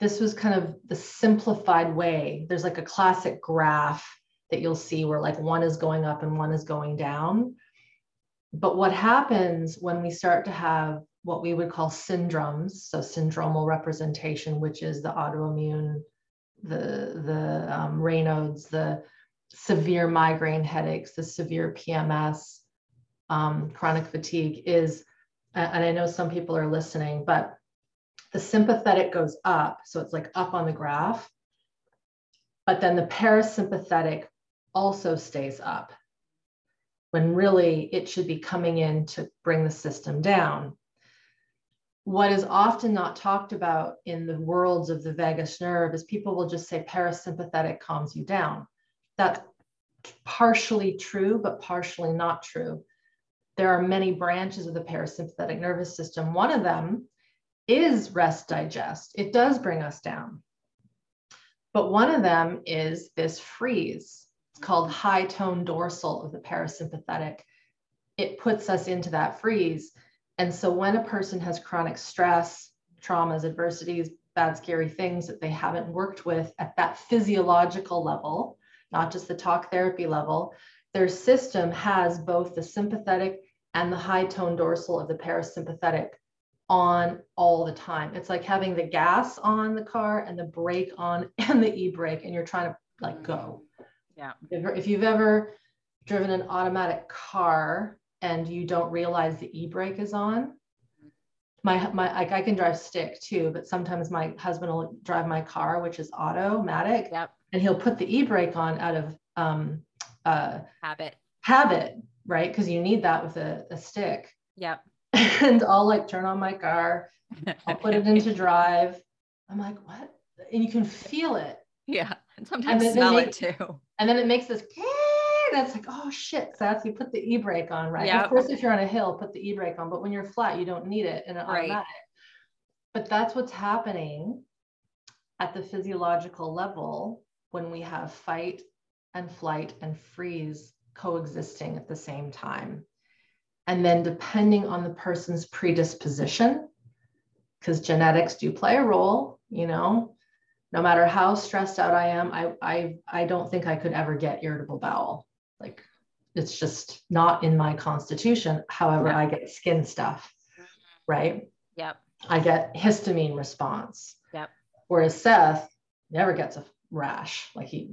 This was kind of the simplified way. There's like a classic graph that you'll see where like one is going up and one is going down. But what happens when we start to have what we would call syndromes, so syndromal representation, which is the autoimmune the the um, Raynaud's, the severe migraine headaches, the severe PMS, um, chronic fatigue is, and I know some people are listening, but the sympathetic goes up, so it's like up on the graph, but then the parasympathetic also stays up when really it should be coming in to bring the system down what is often not talked about in the worlds of the vagus nerve is people will just say parasympathetic calms you down. That's partially true, but partially not true. There are many branches of the parasympathetic nervous system. One of them is rest digest, it does bring us down. But one of them is this freeze. It's called high tone dorsal of the parasympathetic. It puts us into that freeze and so when a person has chronic stress, traumas, adversities, bad, scary things that they haven't worked with at that physiological level, not just the talk therapy level, their system has both the sympathetic and the high tone dorsal of the parasympathetic on all the time. It's like having the gas on the car and the brake on and the e brake, and you're trying to like go. Yeah. If you've ever driven an automatic car and you don't realize the e-brake is on my my like I can drive stick too, but sometimes my husband will drive my car, which is automatic, yep. and he'll put the e-brake on out of um, uh, habit. Habit, right? Because you need that with a, a stick. Yep. And I'll like turn on my car, I'll put it into drive. I'm like, what? And you can feel it. Yeah. And sometimes and smell it, it too. And then it makes this that's like, oh shit. So that's you put the e-brake on, right? Of course, if you're on a hill, put the e-brake on, but when you're flat, you don't need it and an right. automatic. But that's what's happening at the physiological level when we have fight and flight and freeze coexisting at the same time. And then depending on the person's predisposition, because genetics do play a role, you know, no matter how stressed out I am, I, I, I don't think I could ever get irritable bowel like it's just not in my constitution. However, yeah. I get skin stuff, right? Yep. I get histamine response. Yep. Whereas Seth never gets a rash. Like he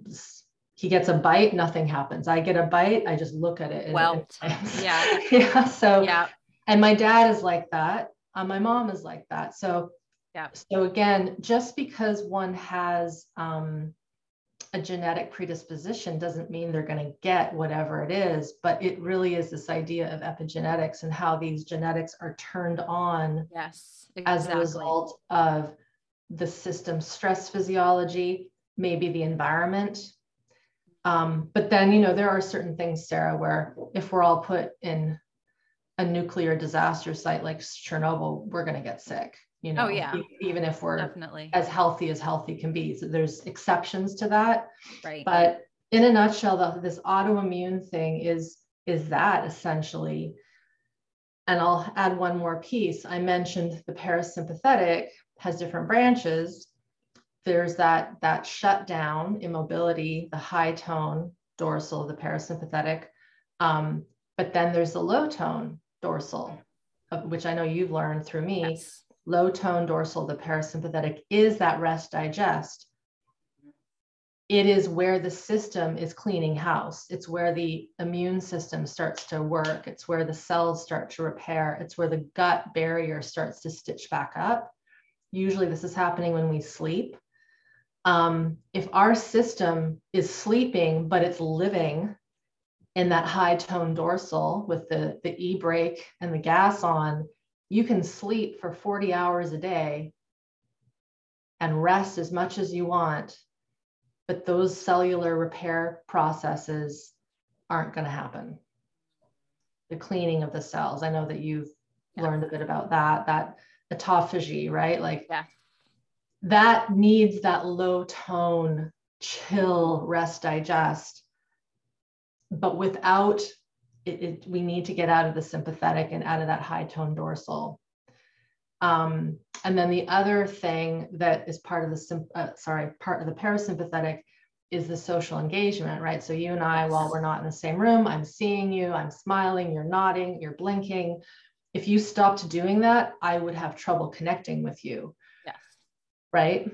he gets a bite, nothing happens. I get a bite, I just look at it. well, yeah. yeah. So yeah. And my dad is like that. Uh, my mom is like that. So yeah. So again, just because one has um, a genetic predisposition doesn't mean they're going to get whatever it is, but it really is this idea of epigenetics and how these genetics are turned on yes, exactly. as a result of the system stress physiology, maybe the environment. Um, but then, you know, there are certain things, Sarah, where if we're all put in a nuclear disaster site like Chernobyl, we're going to get sick you oh, know oh, yeah. even if we're definitely. as healthy as healthy can be. So there's exceptions to that. Right. But in a nutshell the, this autoimmune thing is is that essentially. And i'll add one more piece. I mentioned the parasympathetic has different branches there's that that shutdown immobility the high tone dorsal the parasympathetic um, but then there's the low tone dorsal which i know you've learned through me yes low tone dorsal, the parasympathetic is that rest digest. it is where the system is cleaning house. It's where the immune system starts to work. It's where the cells start to repair. It's where the gut barrier starts to stitch back up. Usually, this is happening when we sleep. Um, if our system is sleeping, but it's living in that high tone dorsal with the, the e brake and the gas on, you can sleep for 40 hours a day and rest as much as you want but those cellular repair processes aren't going to happen. The cleaning of the cells. I know that you've yeah. learned a bit about that, that autophagy, right? Like yeah. That needs that low tone, chill, rest, digest. But without it, it, we need to get out of the sympathetic and out of that high tone dorsal. Um, and then the other thing that is part of the, uh, sorry, part of the parasympathetic is the social engagement, right? So you and I, while we're not in the same room, I'm seeing you, I'm smiling, you're nodding, you're blinking. If you stopped doing that, I would have trouble connecting with you. Right.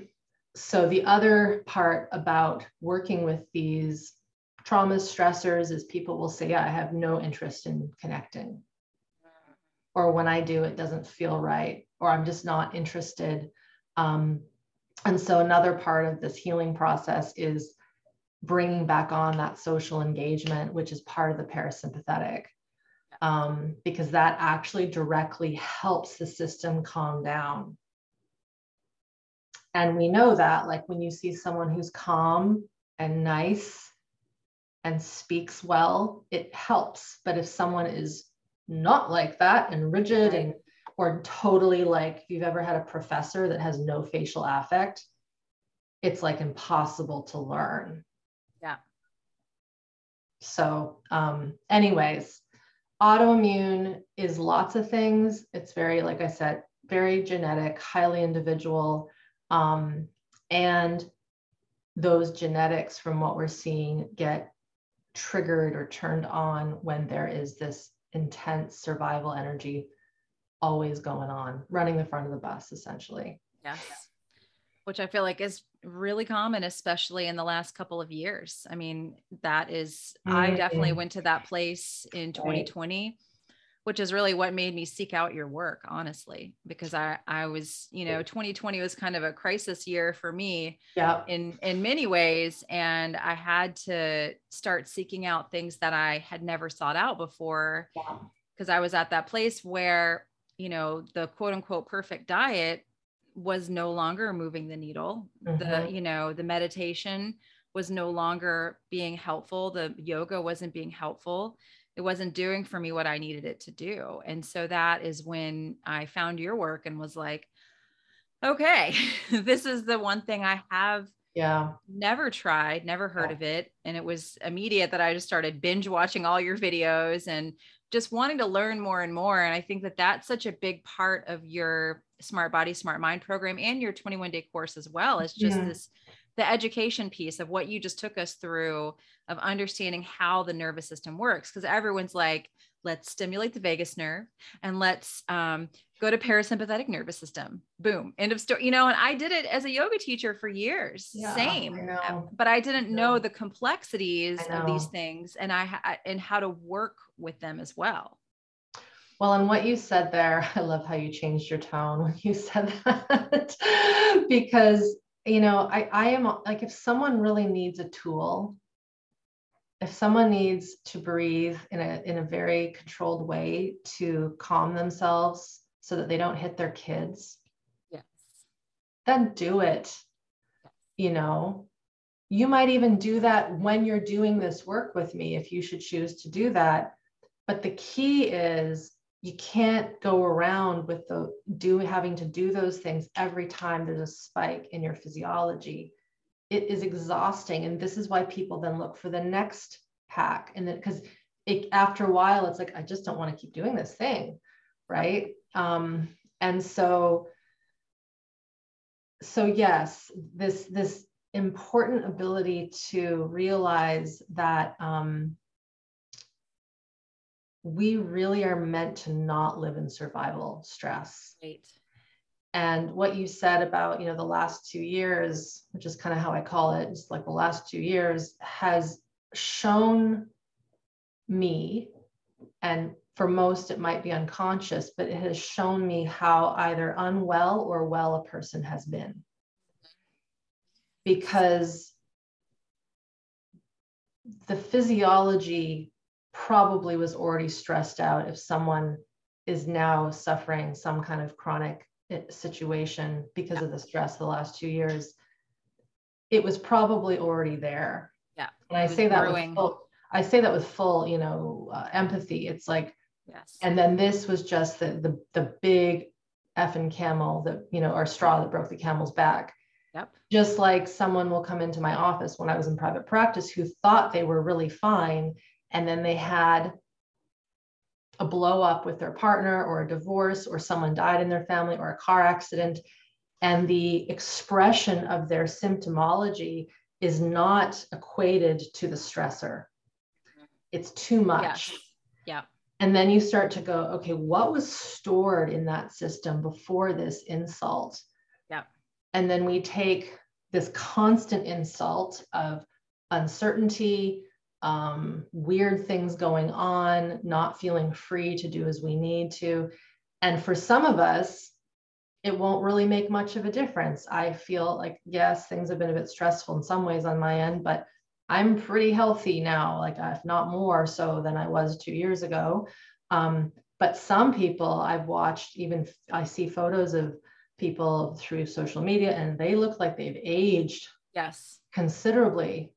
So the other part about working with these traumas, stressors is people will say, yeah, I have no interest in connecting. Or when I do, it doesn't feel right or I'm just not interested. Um, and so another part of this healing process is bringing back on that social engagement, which is part of the parasympathetic, um, because that actually directly helps the system calm down. And we know that, like when you see someone who's calm and nice and speaks well, it helps. But if someone is not like that and rigid and or totally like if you've ever had a professor that has no facial affect, it's like impossible to learn. Yeah. So, um, anyways, autoimmune is lots of things. It's very, like I said, very genetic, highly individual. Um, and those genetics, from what we're seeing, get triggered or turned on when there is this intense survival energy always going on, running the front of the bus, essentially. Yes. Which I feel like is really common, especially in the last couple of years. I mean, that is, mm-hmm. I definitely went to that place in 2020. Which is really what made me seek out your work, honestly, because I I was, you know, 2020 was kind of a crisis year for me, yeah, in in many ways, and I had to start seeking out things that I had never sought out before, because I was at that place where you know the quote unquote perfect diet was no longer moving the needle. Mm-hmm. the you know the meditation was no longer being helpful. The yoga wasn't being helpful it wasn't doing for me what i needed it to do and so that is when i found your work and was like okay this is the one thing i have yeah never tried never heard yeah. of it and it was immediate that i just started binge watching all your videos and just wanting to learn more and more. And I think that that's such a big part of your Smart Body, Smart Mind program and your 21 day course as well. Is just yeah. this the education piece of what you just took us through of understanding how the nervous system works. Because everyone's like, let's stimulate the vagus nerve and let's um, go to parasympathetic nervous system boom end of story you know and i did it as a yoga teacher for years yeah, same I but i didn't know the complexities of these things and i and how to work with them as well well, and what you said there, I love how you changed your tone when you said that. because, you know, I, I am like, if someone really needs a tool if someone needs to breathe in a, in a very controlled way to calm themselves so that they don't hit their kids, yes. then do it. You know, you might even do that when you're doing this work with me if you should choose to do that. But the key is you can't go around with the do having to do those things every time there's a spike in your physiology it is exhausting. And this is why people then look for the next hack and then because after a while it's like i just don't want to keep doing this thing right? Um and so so yes this this important ability to realize that um we really are meant to not live in survival stress. Right And what you said about, you know, the last two years, which is kind of how I call it, just like the last two years, has shown me, and for most it might be unconscious, but it has shown me how either unwell or well a person has been. Because the physiology probably was already stressed out if someone is now suffering some kind of chronic situation because yeah. of the stress the last two years it was probably already there. Yeah. And i say that with full, i say that with full you know uh, empathy. It's like yes. and then this was just the the, the big effing camel that you know or straw that broke the camel's back. Yep. Just like someone will come into my office when I was in private practice who thought they were really fine and then they had a blow up with their partner or a divorce or someone died in their family or a car accident and the expression of their symptomology is not equated to the stressor. It's too much. Yes. yeah and then you start to go okay what was stored in that system before this insult? Yeah and then we take this constant insult of uncertainty um, weird things going on, not feeling free to do as we need to. And for some of us, it won't really make much of a difference. I feel like, yes, things have been a bit stressful in some ways on my end, but I'm pretty healthy now, like if not more so than I was two years ago. Um, but some people I've watched, even I see photos of people through social media and they look like they've aged yes considerably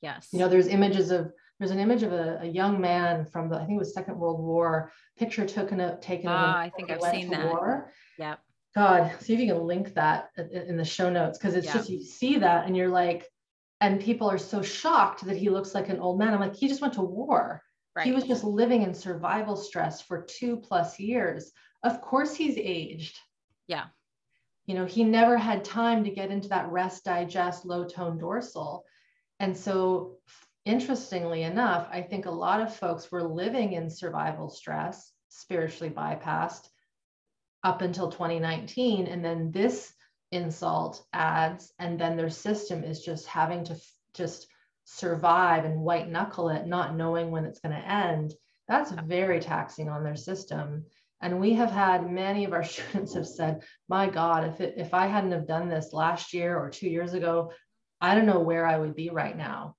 Yes. You know, there's images of there's an image of a, a young man from the I think it was Second World War. Picture taken up taken. Ah, I think I've seen that. War. Yeah. God, see if you can link that in the show notes because it's yeah. just you see that and you're like, and people are so shocked that he looks like an old man. I'm like, he just went to war. Right. He was just living in survival stress for two plus years. Of course, he's aged. Yeah. You know, he never had time to get into that rest, digest, low tone dorsal. And so, interestingly enough, I think a lot of folks were living in survival stress, spiritually bypassed up until 2019. And then this insult adds, and then their system is just having to f- just survive and white knuckle it, not knowing when it's going to end. That's very taxing on their system. And we have had many of our students have said, my God, if it, if I hadn't have done this last year or two years ago, I don't know where I would be right now.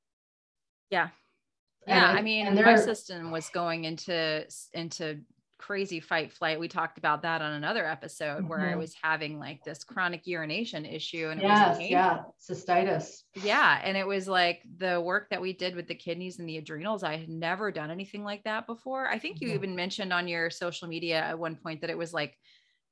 Yeah. Yeah. I, I, mean, my system was going into, into crazy fight flight. We talked about that on another episode mm-hmm. where I mm-hmm. was having like this chronic urination issue and yes, yeah, cystitis. Yeah, and it was like the work that we did with the kidneys and the adrenals. I had never done anything like that before. I think you mm-hmm. even mentioned on your social media at one point that it was like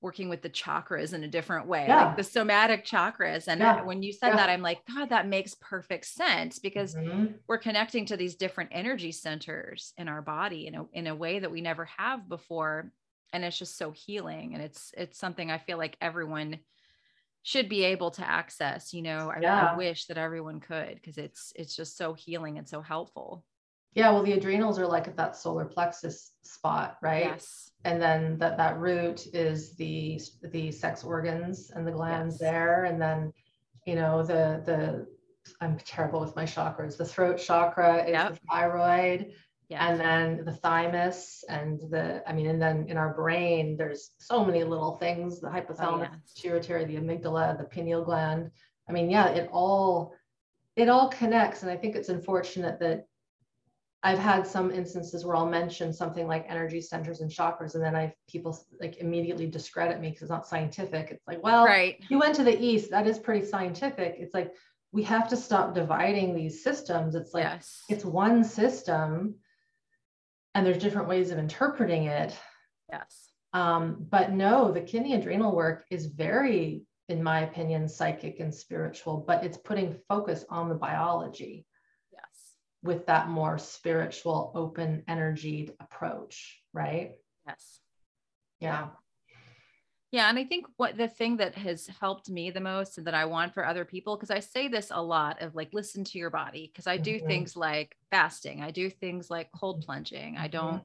working with the chakras in a different way, yeah. like the somatic chakras. And yeah. when you said yeah. that, I'm like, God, that makes perfect sense because mm-hmm. we're connecting to these different energy centers in our body in a, in a way that we never have before. And it's just so healing. And it's, it's something I feel like everyone should be able to access, you know, I, I wish that everyone could, because it's, it's just so healing and so helpful. Yeah, well, the adrenals are like at that solar plexus spot, right? Yes. And then that that root is the the sex organs and the glands yes. there, and then you know the the I'm terrible with my chakras. The throat chakra is yep. the thyroid, yeah. and then the thymus, and the I mean, and then in our brain, there's so many little things: the oh, hypothalamus, oh, yes. pituitary, the amygdala, the pineal gland. I mean, yeah, it all it all connects, and I think it's unfortunate that I've had some instances where I'll mention something like energy centers and chakras, and then I people like immediately discredit me because it's not scientific. It's like, well, right. you went to the east, that is pretty scientific. It's like we have to stop dividing these systems. It's like yes. it's one system, and there's different ways of interpreting it. Yes. Um, but no, the kidney adrenal work is very, in my opinion, psychic and spiritual, but it's putting focus on the biology with that more spiritual, open energied approach, right? Yes. Yeah. Yeah. And I think what the thing that has helped me the most and that I want for other people, because I say this a lot of like, listen to your body, because I do mm-hmm. things like fasting, I do things like cold plunging. I don't,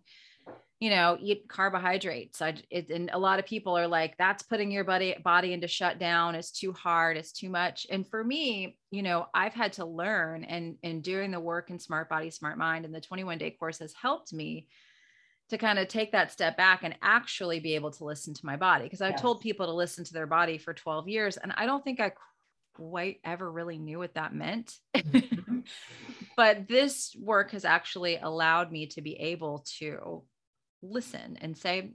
you know, eat carbohydrates. I, it, and a lot of people are like, that's putting your body body into shutdown. It's too hard. It's too much. And for me, you know, I've had to learn and, and doing the work in smart body, smart mind and the 21 day course has helped me to kind of take that step back and actually be able to listen to my body. Cause I've yes. told people to listen to their body for 12 years. And I don't think I quite ever really knew what that meant. Mm-hmm. but this work has actually allowed me to be able to listen and say,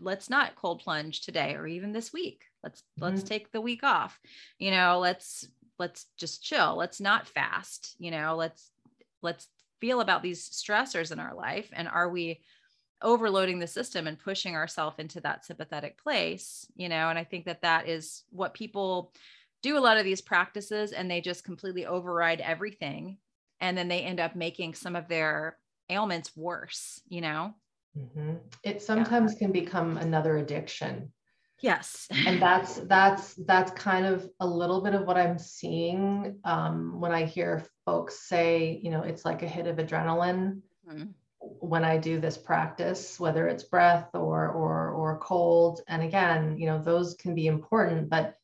let's not cold plunge today or even this week. Let's mm-hmm. let's take the week off. You know, let's let's just chill. Let's not fast. You know, let's let's feel about these stressors in our life and are we overloading the system and pushing ourselves into that sympathetic place you know and i think that that is what people do a lot of these practices and they just completely override everything and then they end up making some of their ailments worse you know mm-hmm. it sometimes yeah. can become another addiction yes and that's that's that's kind of a little bit of what i'm seeing um, when i hear folks say you know it's like a hit of adrenaline mm-hmm. when i do this practice whether it's breath or or or cold and again you know those can be important but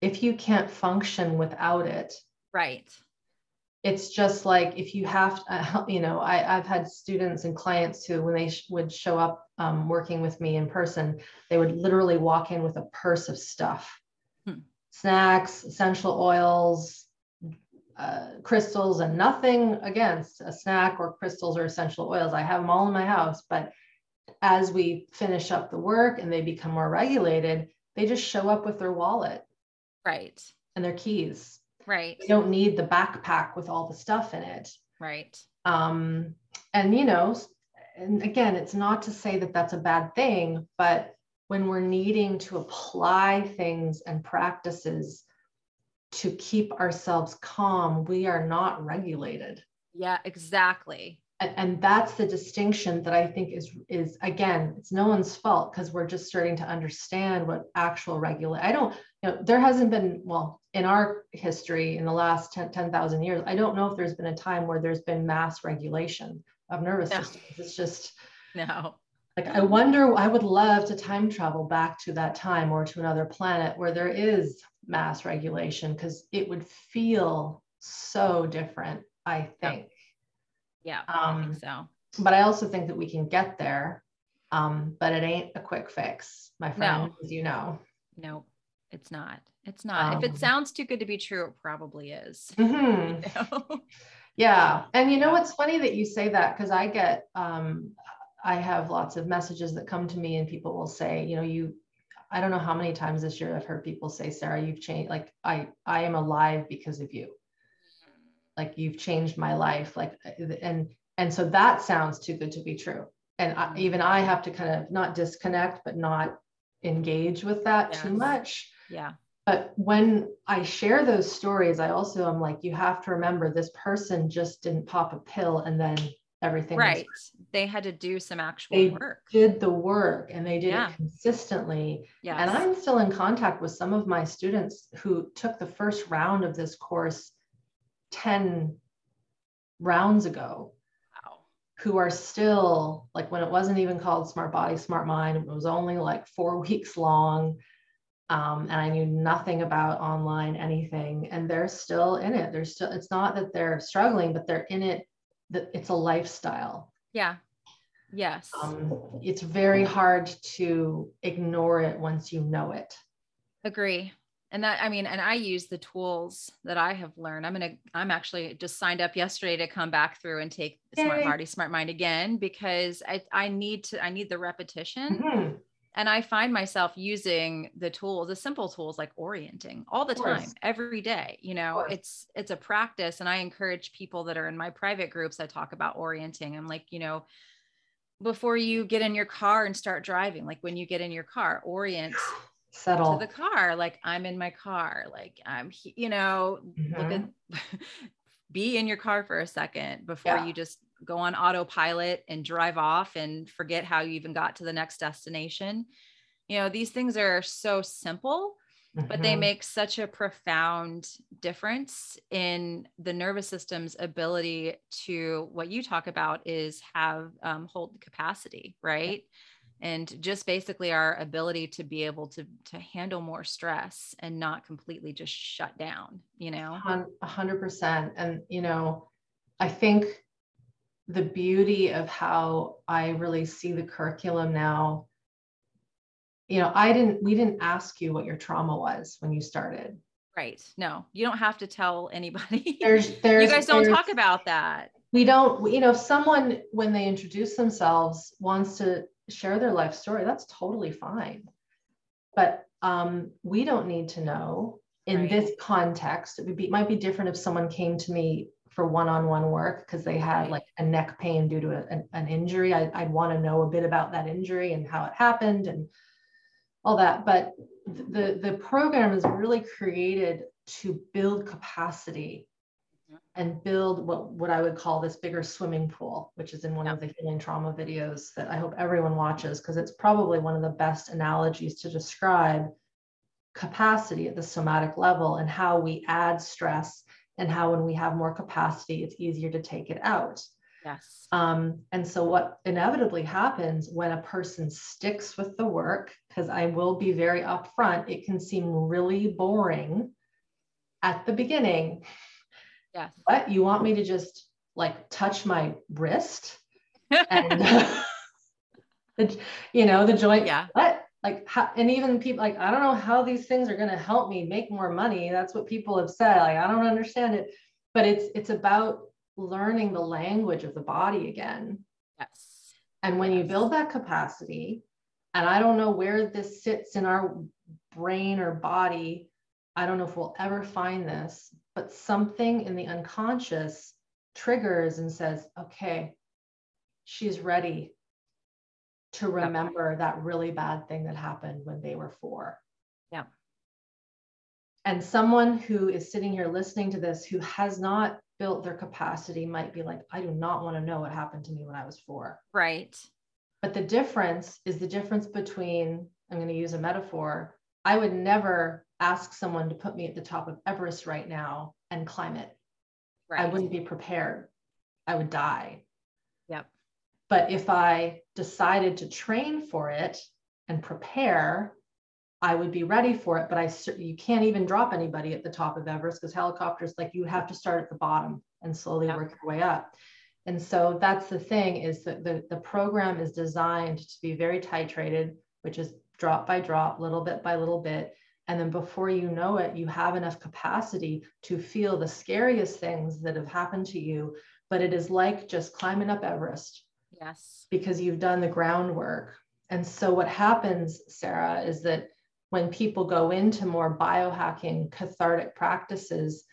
if you can't function without it right it's just like if you have uh, you know I, have had students and clients who when they sh- would show up um, working with me in person they would literally walk in with a purse of stuff hmm. snacks essential oils uh, crystals and nothing against a snack or crystals or essential oils i have them all in my house but as we finish up the work and they become more regulated they just show up with their wallet Right. And their keys. Right. They don't need the backpack with all the stuff in it. Right. Um, and you know, and again, it's not to say that that's a bad thing, but when we're needing to apply things and practices to keep ourselves calm, we are not regulated. Yeah, exactly and, and that's the distinction that i think is is again it's no one's fault because we're just starting to understand what actual regulate i don't you know there hasn't been well in our history in the last 10,000 years i don't know if there's been a time where there's been mass regulation of nervous no. systems it's just no like i wonder i would love to time travel back to that time or to another planet where there is mass regulation because it would feel so different i think yeah, um, I think so. But I also think that we can get there. Um, but it ain't a quick fix, my friend, no. as you know. No, it's not. It's not. Um, if it um, sounds too good to be true, it probably is. Mm-hmm. You know? yeah. And you know what's funny that you say that because I get um I have lots of messages that come to me and people will say, you know, you I don't know how many times this year I've heard people say, Sarah, you've changed like I I am alive because of you like you've changed my life like and and so that sounds too good to be true and I, mm-hmm. even i have to kind of not disconnect but not engage with that yes. too much yeah but when i share those stories i also am like you have to remember this person just didn't pop a pill and then everything right they had to do some actual they work did the work and they did yeah. it consistently Yeah. and i'm still in contact with some of my students who took the first round of this course 10 rounds ago wow. who are still like when it wasn't even called smart body smart mind it was only like four weeks long um, and i knew nothing about online anything and they're still in it. They're still it's not that they're struggling but they're in it that it's a lifestyle. Yeah. Yes. Um, it's very hard to ignore it once you know it. Agree. And that i mean and i use the tools that i have learned. I'm gonna i'm actually just signed up yesterday to come back through and take Yay. smart body smart mind again because i i need to i need the repetition. Mm-hmm. And i find myself using the tools the simple tools like orienting all the time every day you know it's it's a practice and i encourage people that are in my private groups i talk about orienting i'm like you know before you get in your car and start driving like when you get in your car orient settle to the car like i'm in my car like i'm you know mm-hmm. look at be in your car for a second before yeah. you just go on autopilot and drive off and forget how you even got to the next destination you know these things are so simple but they Mhm. make such a profound difference in the nervous system's ability to what you talk about is have um, hold capacity right and just basically our ability to be able to to handle more stress and not completely just shut down you know A hundred percent. And, you know, I think the beauty of how I really see the curriculum now, you know, I didn't, we didn't ask you what your trauma was when you started. right. No you don't have to tell anybody. There's, there's, you guys don't talk about that. We don't you know if someone when they introduce themselves wants to share their life story that's totally fine. But um, we don't need to know in Right. this context. It would be might be different if someone came to me for one-on-one work because they had like a neck pain due to a- an, an injury. I, i'd want to know a bit about that injury and how it happened and all that but the the program is really created to build capacity mm-hmm. and build what, what I would call this bigger swimming pool, which is in one of the healing trauma videos that I hope everyone watches because it's probably one of the best analogies to describe capacity at the somatic level and how we add stress and how when we have more capacity, it's easier to take it out. yes Um, and so, what inevitably happens when a person sticks with the work, because I will be very upfront, it can seem really boring at the beginning. yes What you want me to just like touch my wrist and the, you know the joint? yeah What? Like, how, and even people like I don't know how these things are going to help me make more money. That's what people have said. Like I don't understand it, but it's it's about learning the language of the body again. yes And when you build that capacity, and I don't know where this sits in our brain or body, I don't know if we'll ever find this, but something in the unconscious triggers and says, okay, she's ready to remember that really bad thing that happened when they were four. Yeah. And someone who is sitting here listening to this who has not built their capacity might be like, I do not want to know what happened to me when I was four. right But the difference is the difference between, I'm going to use a metaphor. I would never ask someone to put me at the top of Everest right now and climb it. right I wouldn't be prepared. I would die. But if I decided to train for it and prepare, I would be ready for it. But I you can't even drop anybody at the top of Everest because helicopters like you have to start at the bottom and slowly Yep. work your way up. And so that's the thing is that the, the program is designed to be very titrated, which is drop by drop, little bit by little bit. And then before you know it, you have enough capacity to feel the scariest things that have happened to you. But it is like just climbing up Everest yes because you've done the groundwork. And so what happens, Sarah, is that when people go into more biohacking cathartic practices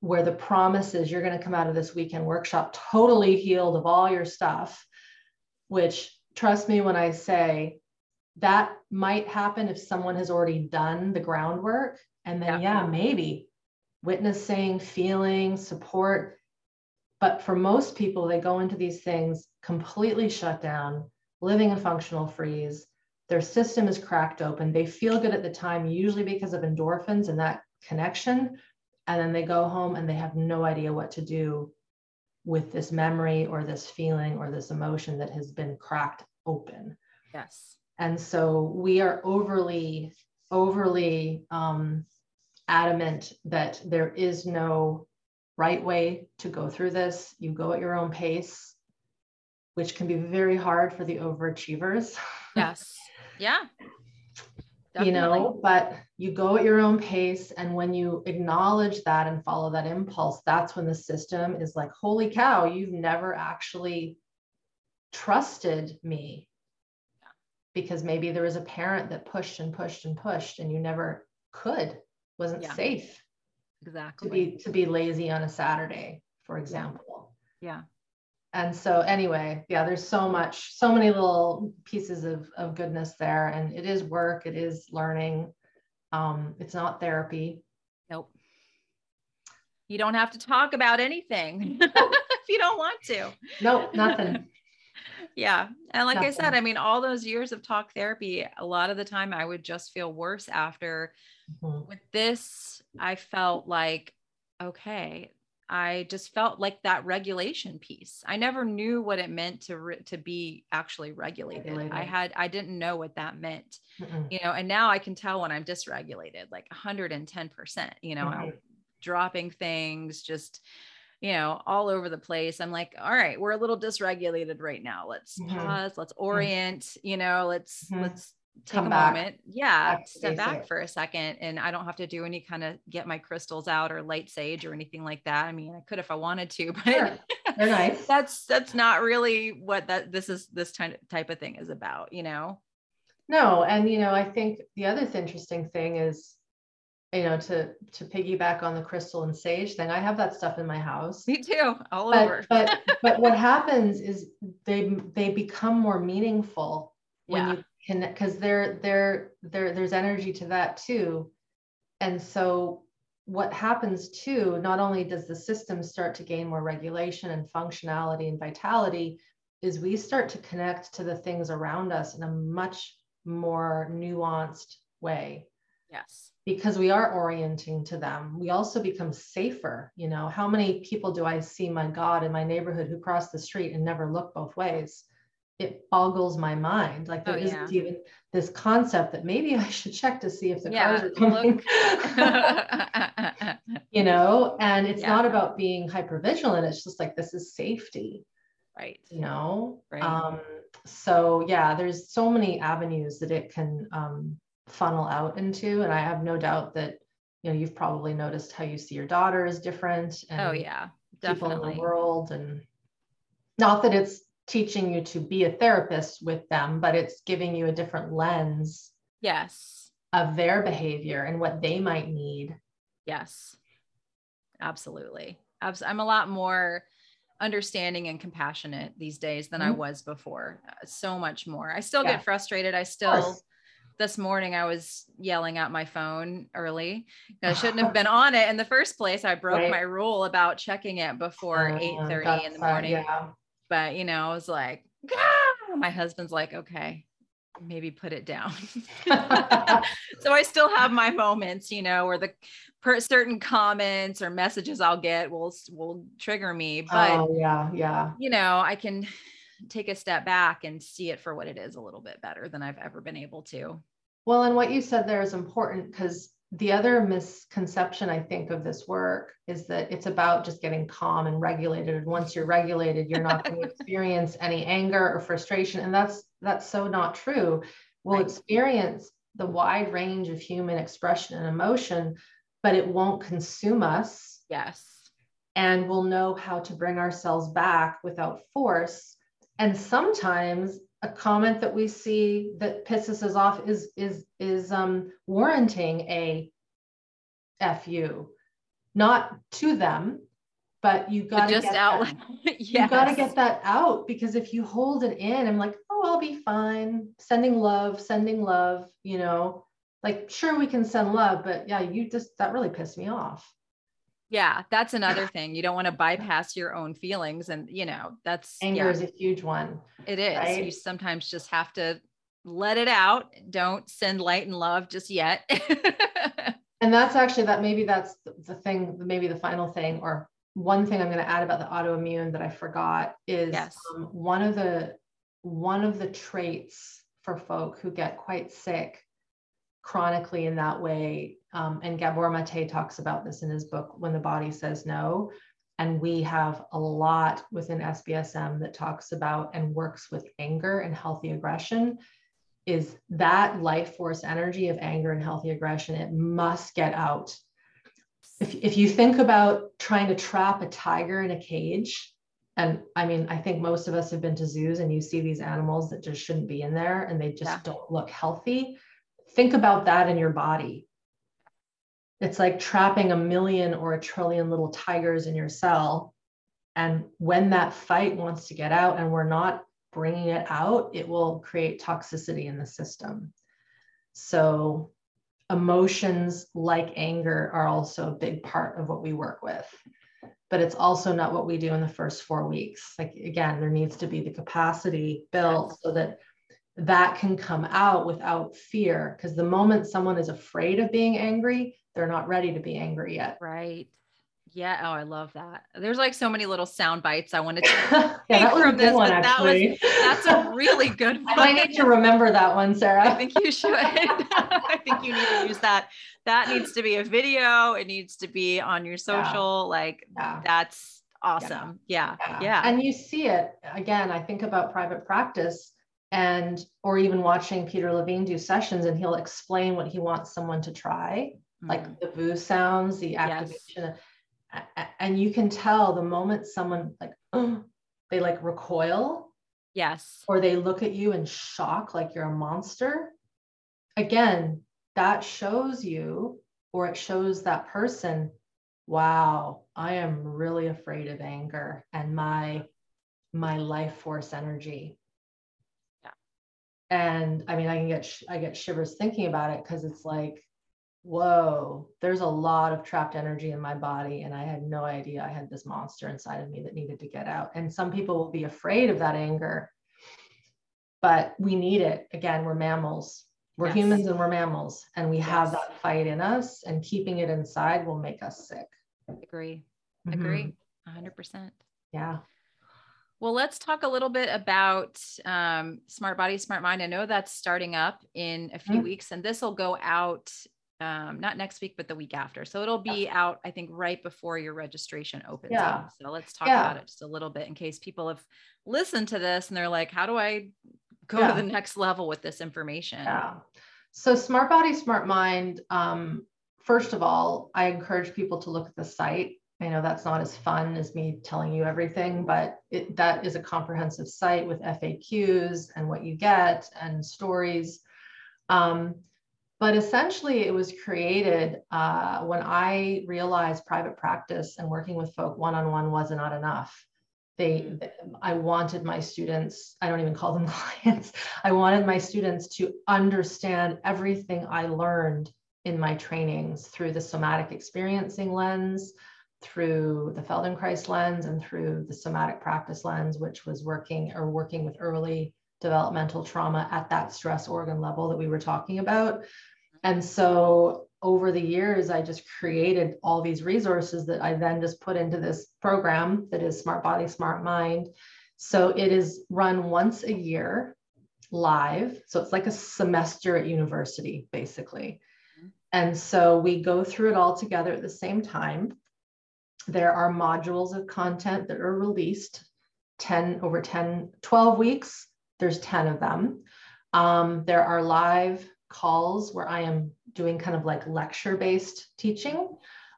where the promise is you're going to come out of this weekend workshop totally healed of all your stuff, which trust me when I say that might happen if someone has already done the groundwork. And then, Yeah. yeah, maybe witnessing, feeling, support. But for most people, they go into these things completely shut down, living a functional freeze. Their system is cracked open. They feel good at the time, usually because of endorphins and that connection. And then they go home and they have no idea what to do with this memory or this feeling or this emotion that has been cracked open. yes And so we are overly, overly um, adamant that there is no right way to go through this. You go at your own pace, which can be very hard for the overachievers. yes. Yeah. You know but you go at your own pace and when you acknowledge that and follow that impulse that's when the system is like holy cow you've never actually trusted me. Because maybe there was a parent that pushed and pushed and pushed and you never could wasn't Yeah. safe to exactly. be to be lazy on a saturday for example. Yeah and so anyway yeah there's so much so many little pieces of, of goodness there and it is work it is learning um, it's not therapy nope you don't have to talk about anything if you don't want to nope nothing yeah. And like Nothing. I said, I mean, all those years of talk therapy, a lot of the time I would just feel worse after. Mm-hmm. With this, I felt like, okay, I just felt like that regulation piece. I never knew what it meant to re- to be actually regulated. regulated. I had I didn't know what that meant. Mm-mm. You know, and now I can tell when I'm dysregulated, like 110%, you know, mm-hmm. dropping things just you know, all over the place. I'm like, all right, we're a little dysregulated right now. Let's mm-hmm. pause, let's mm-hmm. orient, you know, let's mm-hmm. let's take a back. moment. Yeah, back step back for a second. And I don't have to do any kind of get my crystals out or light sage or anything like that. I mean, I could if I wanted to, but sure. Nice. that's that's not really what that this is this type of thing is about, you know. No, and you know, I think the other interesting thing is you know to to piggyback on the crystal and sage thing i have that stuff in my house me too all but, over but but what happens is they they become more meaningful when yeah. you can because there there there there's energy to that too. And so what happens too not only does the system start to gain more regulation and functionality and vitality is we start to connect to the things around us in a much more nuanced way. Yes. Because we are orienting to them. We also become safer you know? How many people do i see my god in my neighborhood who cross the street and never look both ways it boggles my mind like there oh, not even this concept that maybe i should check to see if the yeah, cars are coming you know and it's yeah. not about being hyper vigilant it's just like this is safety right you know right. um so yeah there's so many avenues that it can um funnel out into. And I have no doubt that, you know, you've probably noticed how you see your daughter is different. And oh, yeah, definitely. People in the world. And not that it's teaching you to be a therapist with them, but it's giving you a different lens. Yes. Of their behavior and what they might need. Yes. Absolutely. I'm a lot more understanding and compassionate these days than mm-hmm. I was before. Uh, so much more. I still yeah. get frustrated. I still this morning I was yelling at my phone early. I shouldn't have been on it in the first place. I broke right. my rule about checking it before uh, 8 30 in the morning. yeah. But you know, I was like, ah! my husband's like, okay, maybe put it down. so I still have my moments, you know, where the per certain comments or messages I'll get will will trigger me. But oh, yeah, yeah. You know, I can take a step back and see it for what it is a little bit better than I've ever been able to. Well, and what you said there is important because the other misconception I think of this work is that it's about just getting calm and regulated. And once you're regulated, you're not going to experience any anger or frustration. And that's that's so not true. We'll right. experience the wide range of human expression and emotion, but it won't consume us. Yes. And we'll know how to bring ourselves back without force and sometimes a comment that we see that pisses us off is is is um, warranting a fu not to them but you got to just out yes. you got to get that out because if you hold it in i'm like oh i'll be fine. Sending love sending love you know? Like sure we can send love but yeah you just that really pissed me off yeah, that's another thing. You don't want to bypass your own feelings. And, you know, that's anger yeah, is a huge one. It is. Right? You sometimes just have to let it out. Don't send light and love just yet. and that's actually that maybe that's the thing, maybe the final thing, or one thing I'm going to add about the autoimmune that I forgot is yes. um, one of the one of the traits for folk who get quite sick chronically in that way. Um, and Gabor Mate talks about this in his book, When the Body Says No. And we have a lot within SBSM that talks about and works with anger and healthy aggression. Is that life force energy of anger and healthy aggression? It must get out. If, if you think about trying to trap a tiger in a cage, and I mean, I think most of us have been to zoos and you see these animals that just shouldn't be in there and they just yeah. don't look healthy think about that in your body. It's like trapping a million or a trillion little tigers in your cell. And when that fight wants to get out and we're not bringing it out, it will create toxicity in the system. So, emotions like anger are also a big part of what we work with. but it's also not what we do in the first four weeks. Like again, there needs to be the capacity built so that that can come out without fear. Because the moment someone is afraid of being angry, they're not ready to be angry yet. Right. Yeah. Oh, I love that. There's like so many little sound bites I wanted to yeah, that was from this, one, actually. That was, that's a really good one. I need to remember that one, Sarah. I think you should. I think you need to use that. That needs to be a video. It needs to be on your social. Yeah. Like yeah. that's awesome. Yeah. yeah. Yeah. And you see it again. I think about private practice and or even watching Peter Levine do sessions and he'll explain what he wants someone to try, mm-hmm. like the boo sounds, the activation. Yes and you can tell the moment someone like oh, they like recoil yes or they look at you in shock like you're a monster again that shows you or it shows that person wow i am really afraid of anger and my my life force energy yeah and i mean i can get i get shivers thinking about it because it's like whoa, there's a lot of trapped energy in my body. And I had no idea I had this monster inside of me that needed to get out. And some people will be afraid of that anger, but we need it. Again, we're mammals. We're yes. humans and we're mammals, and we yes. have that fight in us, and keeping it inside will make us sick. Agree. Mm-hmm. Agree. 100%. Yeah. Well, let's talk a little bit about um, Smart Body, Smart Mind. I know that's starting up in a few mm-hmm. weeks, and this will go out um, not next week, but the week after. So it'll be yeah. out, I think, right before your registration opens. Yeah. Up. So let's talk yeah. about it just a little bit in case people have listened to this and they're like, how do I go yeah. to the next level with this information? Yeah. So Smart Body, Smart Mind. Um, first of all, I encourage people to look at the site. I know that's not as fun as me telling you everything, but it, that is a comprehensive site with FAQs and what you get and stories. Um, but essentially, it was created uh, when I realized private practice and working with folk one on one was not enough. They, mm. I wanted my students, I don't even call them clients, I wanted my students to understand everything I learned in my trainings through the somatic experiencing lens, through the Feldenkrais lens, and through the somatic practice lens, which was working or working with early developmental trauma at that stress organ level that we were talking about. And so over the years, I just created all these resources that I then just put into this program that is Smart Body, Smart Mind. So it is run once a year live. So it's like a semester at university, basically. Mm-hmm. And so we go through it all together at the same time. There are modules of content that are released 10 over 10, 12 weeks. There's 10 of them. Um, there are live calls where I am doing kind of like lecture based teaching.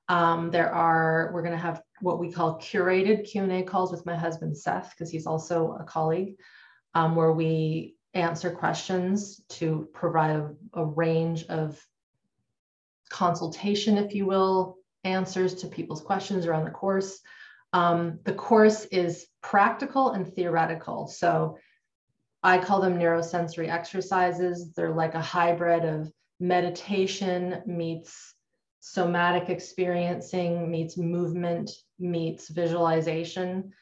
Um, there are, we're going to have what we call curated Q&A calls with my husband, Seth, because he's also a colleague, um, where we answer questions to provide a, a range of consultation, if you will, answers to people's questions around the course. Um, the course is practical and theoretical. So I call them neurosensory exercises. They're like a hybrid of meditation meets somatic experiencing meets movement meets visualization.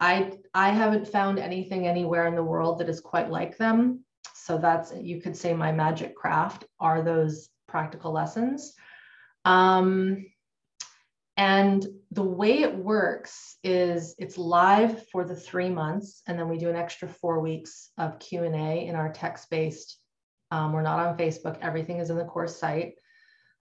I I haven't found anything anywhere in the world that is quite like them. So that's you could say my magic craft are those practical lessons. Um, and the way it works is it's live for the three months, and then we do an extra four weeks of Q and A in our text-based. Um, we're not on Facebook. Everything is in the course site.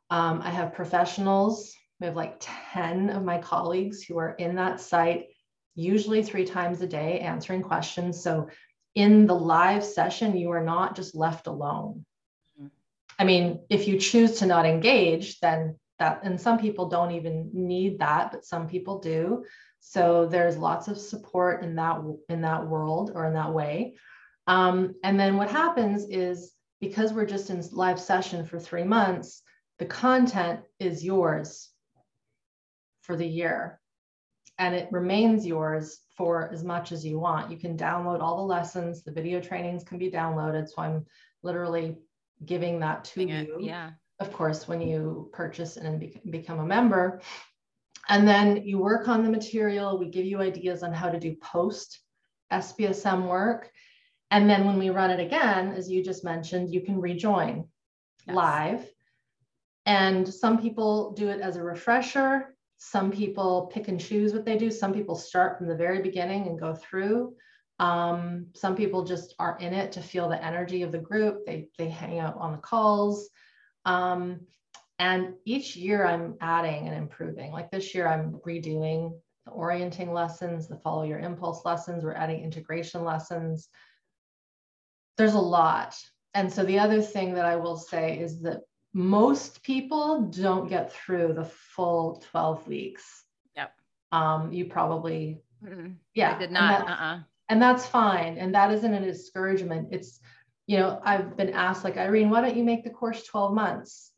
Um, I have professionals. We have like 10 of my colleagues who are in that site, usually three times a day, answering questions. So in the live session, you are not just left alone. Mm-hmm. I mean, if you choose to not engage, then that and some people don't even need that but some people do. So there's lots of support in that in that world or in that way. Um, and then what happens is because we're just in live session for three months the content is yours for the year. And it remains yours for as much as you want. You can download all the lessons. The video trainings can be downloaded. So i'm literally giving that to you. yeah of course, when you purchase and become a member. And then you work on the material. We give you ideas on how to do post SBSM work. And then when we run it again, as you just mentioned, you can rejoin yes. live. And some people do it as a refresher. Some people pick and choose what they do. Some people start from the very beginning and go through. Um, some people just are in it to feel the energy of the group. They, they hang out on the calls. Um, and each year I'm adding and improving. Like this year, I'm redoing the orienting lessons, the follow your impulse lessons. We're adding integration lessons. There's a lot. And so the other thing that I will say is that most people don't get through the full 12 weeks. Yep. Um, you probably, mm yeah. I did not. And, uh-uh. and that's fine. And that isn't a discouragement. It's, you know, I've been asked, like, Irene, why don't you make the course 12 months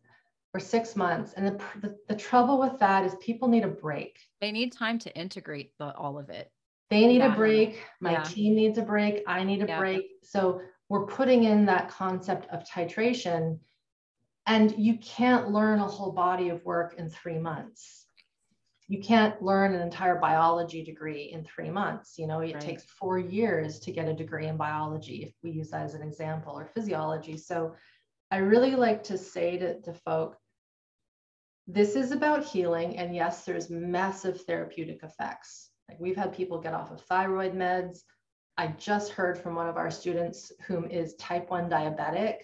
or six months? And the, the, the trouble with that is people need a break. They need time to integrate the, all of it. They need yeah. a break. My yeah. team needs a break. I need a yeah. break. So we're putting in that concept of titration and you can't learn a whole body of work in three months. You can't learn an entire biology degree in three months. You know, it right. takes four years to get a degree in biology, if we use that as an example, or physiology. So I really like to say to, to folk, this is about healing. And yes, there's massive therapeutic effects. Like we've had people get off of thyroid meds. I just heard from one of our students whom is type 1 diabetic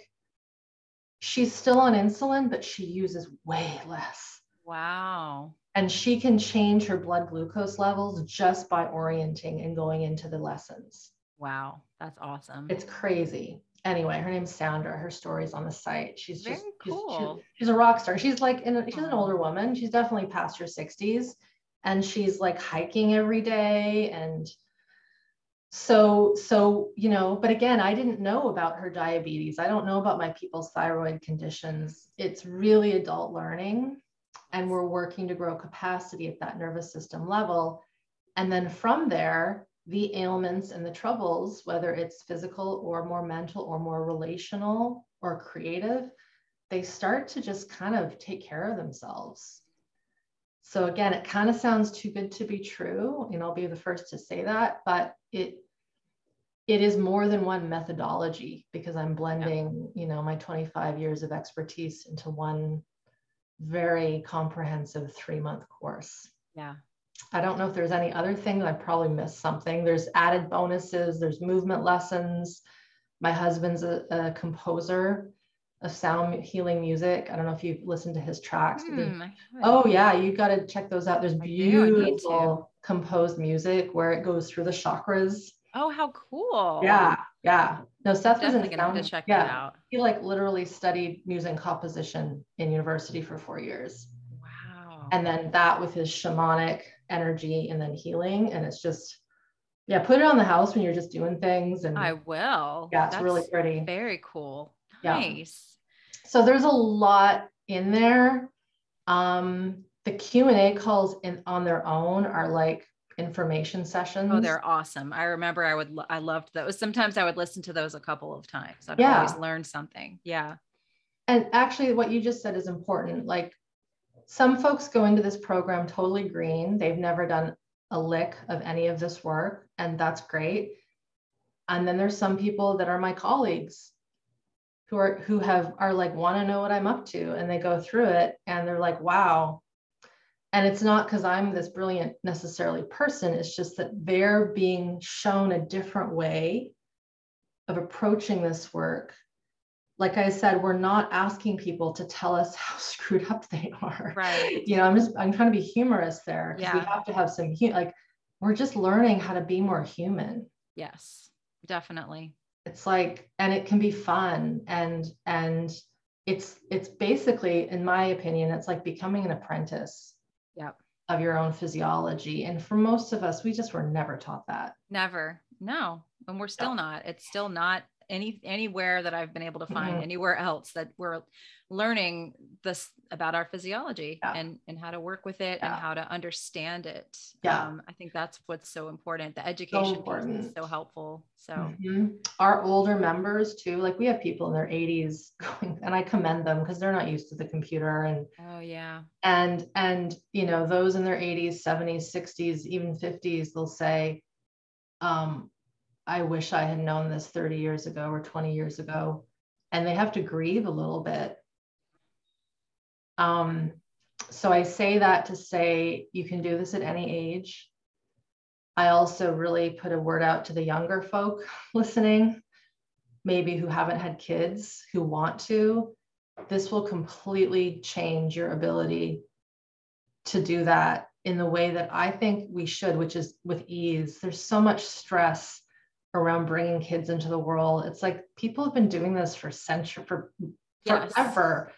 she's still on insulin, but she uses way less. Wow. And she can change her blood glucose levels just by orienting and going into the lessons. Wow, that's awesome. It's crazy. Anyway, her name's Sandra. Her story's on the site. She's Very just cool. She's, she's, a rock star. She's like in, she's an older woman. She's definitely past her 60s. And she's like hiking every day and so so you know but again i didn't know about her diabetes i don't know about my people's thyroid conditions it's really adult learning and we're working to grow capacity at that nervous system level and then from there the ailments and the troubles whether it's physical or more mental or more relational or creative they start to just kind of take care of themselves so again, it kind of sounds too good to be true, and I'll be the first to say that, but it it is more than one methodology because I'm blending, yeah. you know, my 25 years of expertise into one very comprehensive three month course. Yeah. I don't know if there's any other thing I probably missed something. There's added bonuses, there's movement lessons. My husband's a, a composer of sound healing music. I don't know if you've listened to his tracks. Mm, oh yeah, you got to check those out. There's beautiful composed music where it goes through the chakras. Oh, how cool! Yeah, yeah. No, Seth was in sound. To check yeah, that out. He like literally studied music composition in university for four years. Wow. And then that with his shamanic energy and then healing, and it's just yeah, put it on the house when you're just doing things. And I will. Yeah, it's That's really pretty. Very cool. Nice. Yeah. So there's a lot in there. Um, the Q and A calls in on their own are like information oh, sessions. Oh, they're awesome. I remember I would I loved those. Sometimes I would listen to those a couple of times. I'd yeah. always learn something. Yeah. And actually what you just said is important. Like some folks go into this program totally green. They've never done a lick of any of this work, and that's great. And then there's some people that are my colleagues who are who have are like want to know what I'm up to and they go through it and they're like, wow. And it's not because I'm this brilliant necessarily person, it's just that they're being shown a different way of approaching this work. Like I said, we're not asking people to tell us how screwed up they are. Right. You know, I'm just I'm trying to be humorous there because yeah. we have to have some like we're just learning how to be more human. Yes, definitely it's like and it can be fun and and it's it's basically in my opinion it's like becoming an apprentice yep. of your own physiology. And for most of us we just were never taught that. Never. No. And we're still no. not. It's still not any anywhere that I've been able to find Mhm. anywhere else that we're learning this about our physiology Yeah. and and how to work with it and how to understand it. Yeah. Um, I think that's what's so important. The education piece is so helpful. So Mhm. Our older members too, like we have people in their 80s going, and I commend them because they're not used to the computer and oh yeah. and and you know those in their 80s 70s 60s even 50s they'll say um i wish i had known this 30 years ago or 20 years ago. And they have to grieve a little bit. Um so i say that to say you can do this at any age. I also really put a word out to the younger folk listening maybe who haven't had kids who want to. This will completely change your ability to do that in the way that I think we should, which is with ease. There's so much stress around bringing kids into the world. It's like people have been doing this for century for Yes. forever.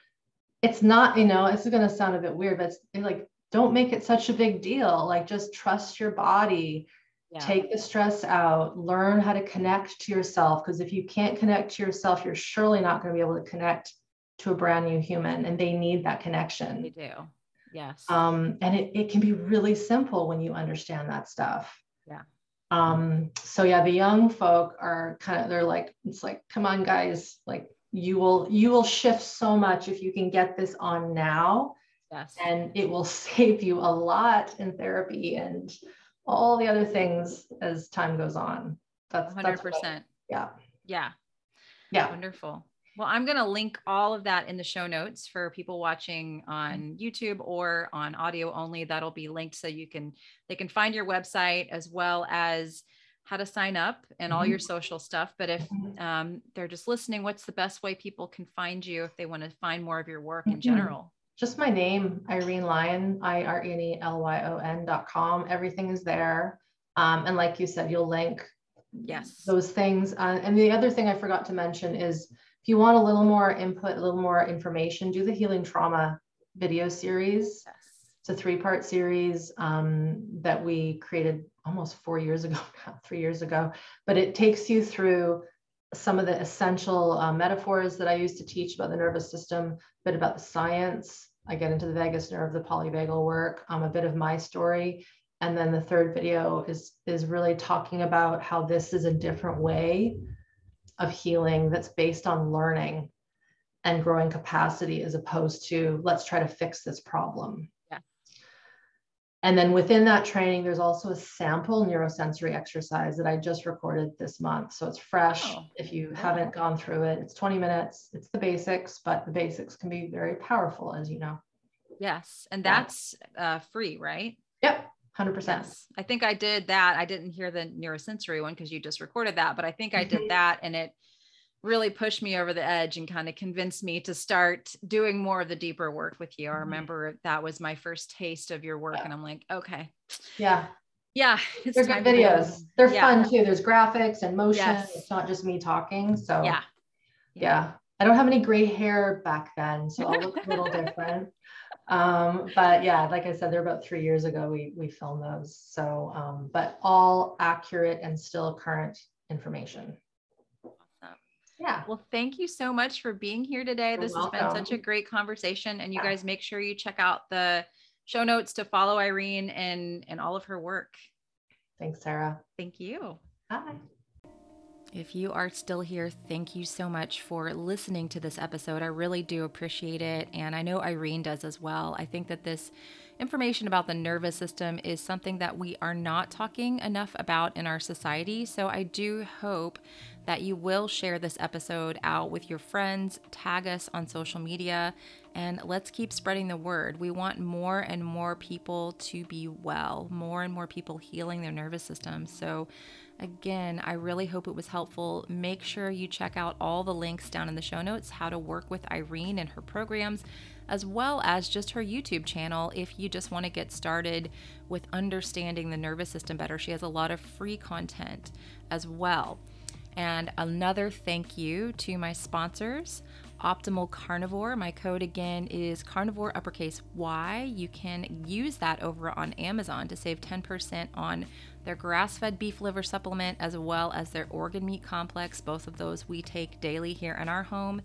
It's not, you know, it's going to sound a bit weird, but it's like don't make it such a big deal. Like just trust your body, Yeah. take the stress out, learn how to connect to yourself. Because if you can't connect to yourself, you're surely not going to be able to connect to a brand new human, and they need that connection. they do. Yes. Um, and it, it can be really simple when you understand that stuff. Yeah. Um, so yeah, the young folk are kind of they're like, it's like, come on, guys, like you will you will shift so much if you can get this on now yes. and it will save you a lot in therapy and all the other things as time goes on. That's hundred that's what. Yeah. Yeah. Yeah. Wonderful. Well, I'm going to link all of that in the show notes for people watching on YouTube or on audio only. That'll be linked so you can they can find your website as well as how to sign up and all your social stuff. But if Mhm. um, they're just listening, what's the best way people can find you if they want to find more of your work in general? Just my name, Irene Lyon, I R E N E L Y O N dot com. Everything is there. Um, and like you said, you'll link Yes. those things. Uh, and the other thing I forgot to mention is if you want a little more input, a little more information, do the healing trauma video series. Yes. It's a three part series um, that we created almost four years ago, three years ago. But it takes you through some of the essential uh, metaphors that I use to teach about the nervous system, a bit about the science. I get into the vagus nerve, the polyvagal work, um, a bit of my story. And then the third video is, is really talking about how this is a different way of healing that's based on learning and growing capacity as opposed to let's try to fix this problem. Yeah. And then within that training, there's also a sample neurosensory exercise that I just recorded this month. So it's fresh. Oh, if you haven't gone through it, it's 20 minutes. It's the basics, but the basics can be very powerful, as you know. Yes. And that's uh, free, right? Yep, 100%. Yes. I think I did that. I didn't hear the neurosensory one because you just recorded that, but I think I did that and it really pushed me over the edge and kind of convinced me to start doing more of the deeper work with you. I Mhm. remember that was my first taste of your work Yeah. and I'm like, okay. Yeah, Yeah, it's they're good videos. They're Yeah. fun too. There's graphics and motion. Yes. It's not just me talking. So Yeah. yeah i don't have any gray hair back then so i'll look a little different um, but yeah like i said they're about three years ago we we filmed those so um, but all accurate and still current information Awesome. yeah Well, thank you so much for being here today. You're This has been such a great conversation. And you Yeah. guys make sure you check out the show notes to follow Irene and and all of her work. thanks sarah Thank you. bye If you are still here, thank you so much for listening to this episode. I really do appreciate it. And I know Irene does as well. I think that this information about the nervous system is something that we are not talking enough about in our society. So I do hope that you will share this episode out with your friends, tag us on social media, and let's keep spreading the word. We want more and more people to be well, more and more people healing their nervous system. So Again, I really hope it was helpful. Make sure you check out all the links down in the show notes how to work with Irene and her programs, as well as just her YouTube channel if you just want to get started with understanding the nervous system better. She has a lot of free content as well. And another thank you to my sponsors Optimal Carnivore. My code again is carnivore uppercase Y. You can use that over on Amazon to save 10% on their grass fed beef liver supplement as well as their organ meat complex. Both of those we take daily here in our home.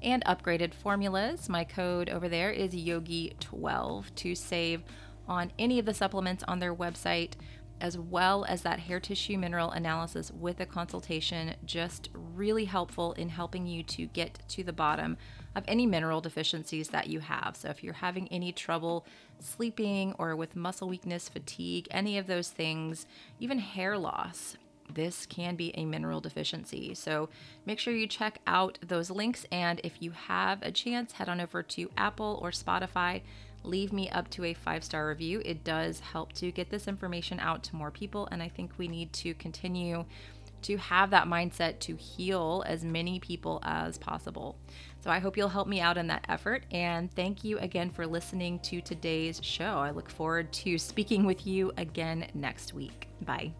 And upgraded formulas. My code over there is Yogi12 to save on any of the supplements on their website as well as that hair tissue mineral analysis with a consultation, just really helpful in helping you to get to the bottom of any mineral deficiencies that you have. So, if you're having any trouble sleeping or with muscle weakness, fatigue, any of those things, even hair loss, this can be a mineral deficiency. So make sure you check out those links. And if you have a chance, head on over to Apple or Spotify leave me up to a five star review. It does help to get this information out to more people. And I think we need to continue to have that mindset to heal as many people as possible. So I hope you'll help me out in that effort. And thank you again for listening to today's show. I look forward to speaking with you again next week. Bye.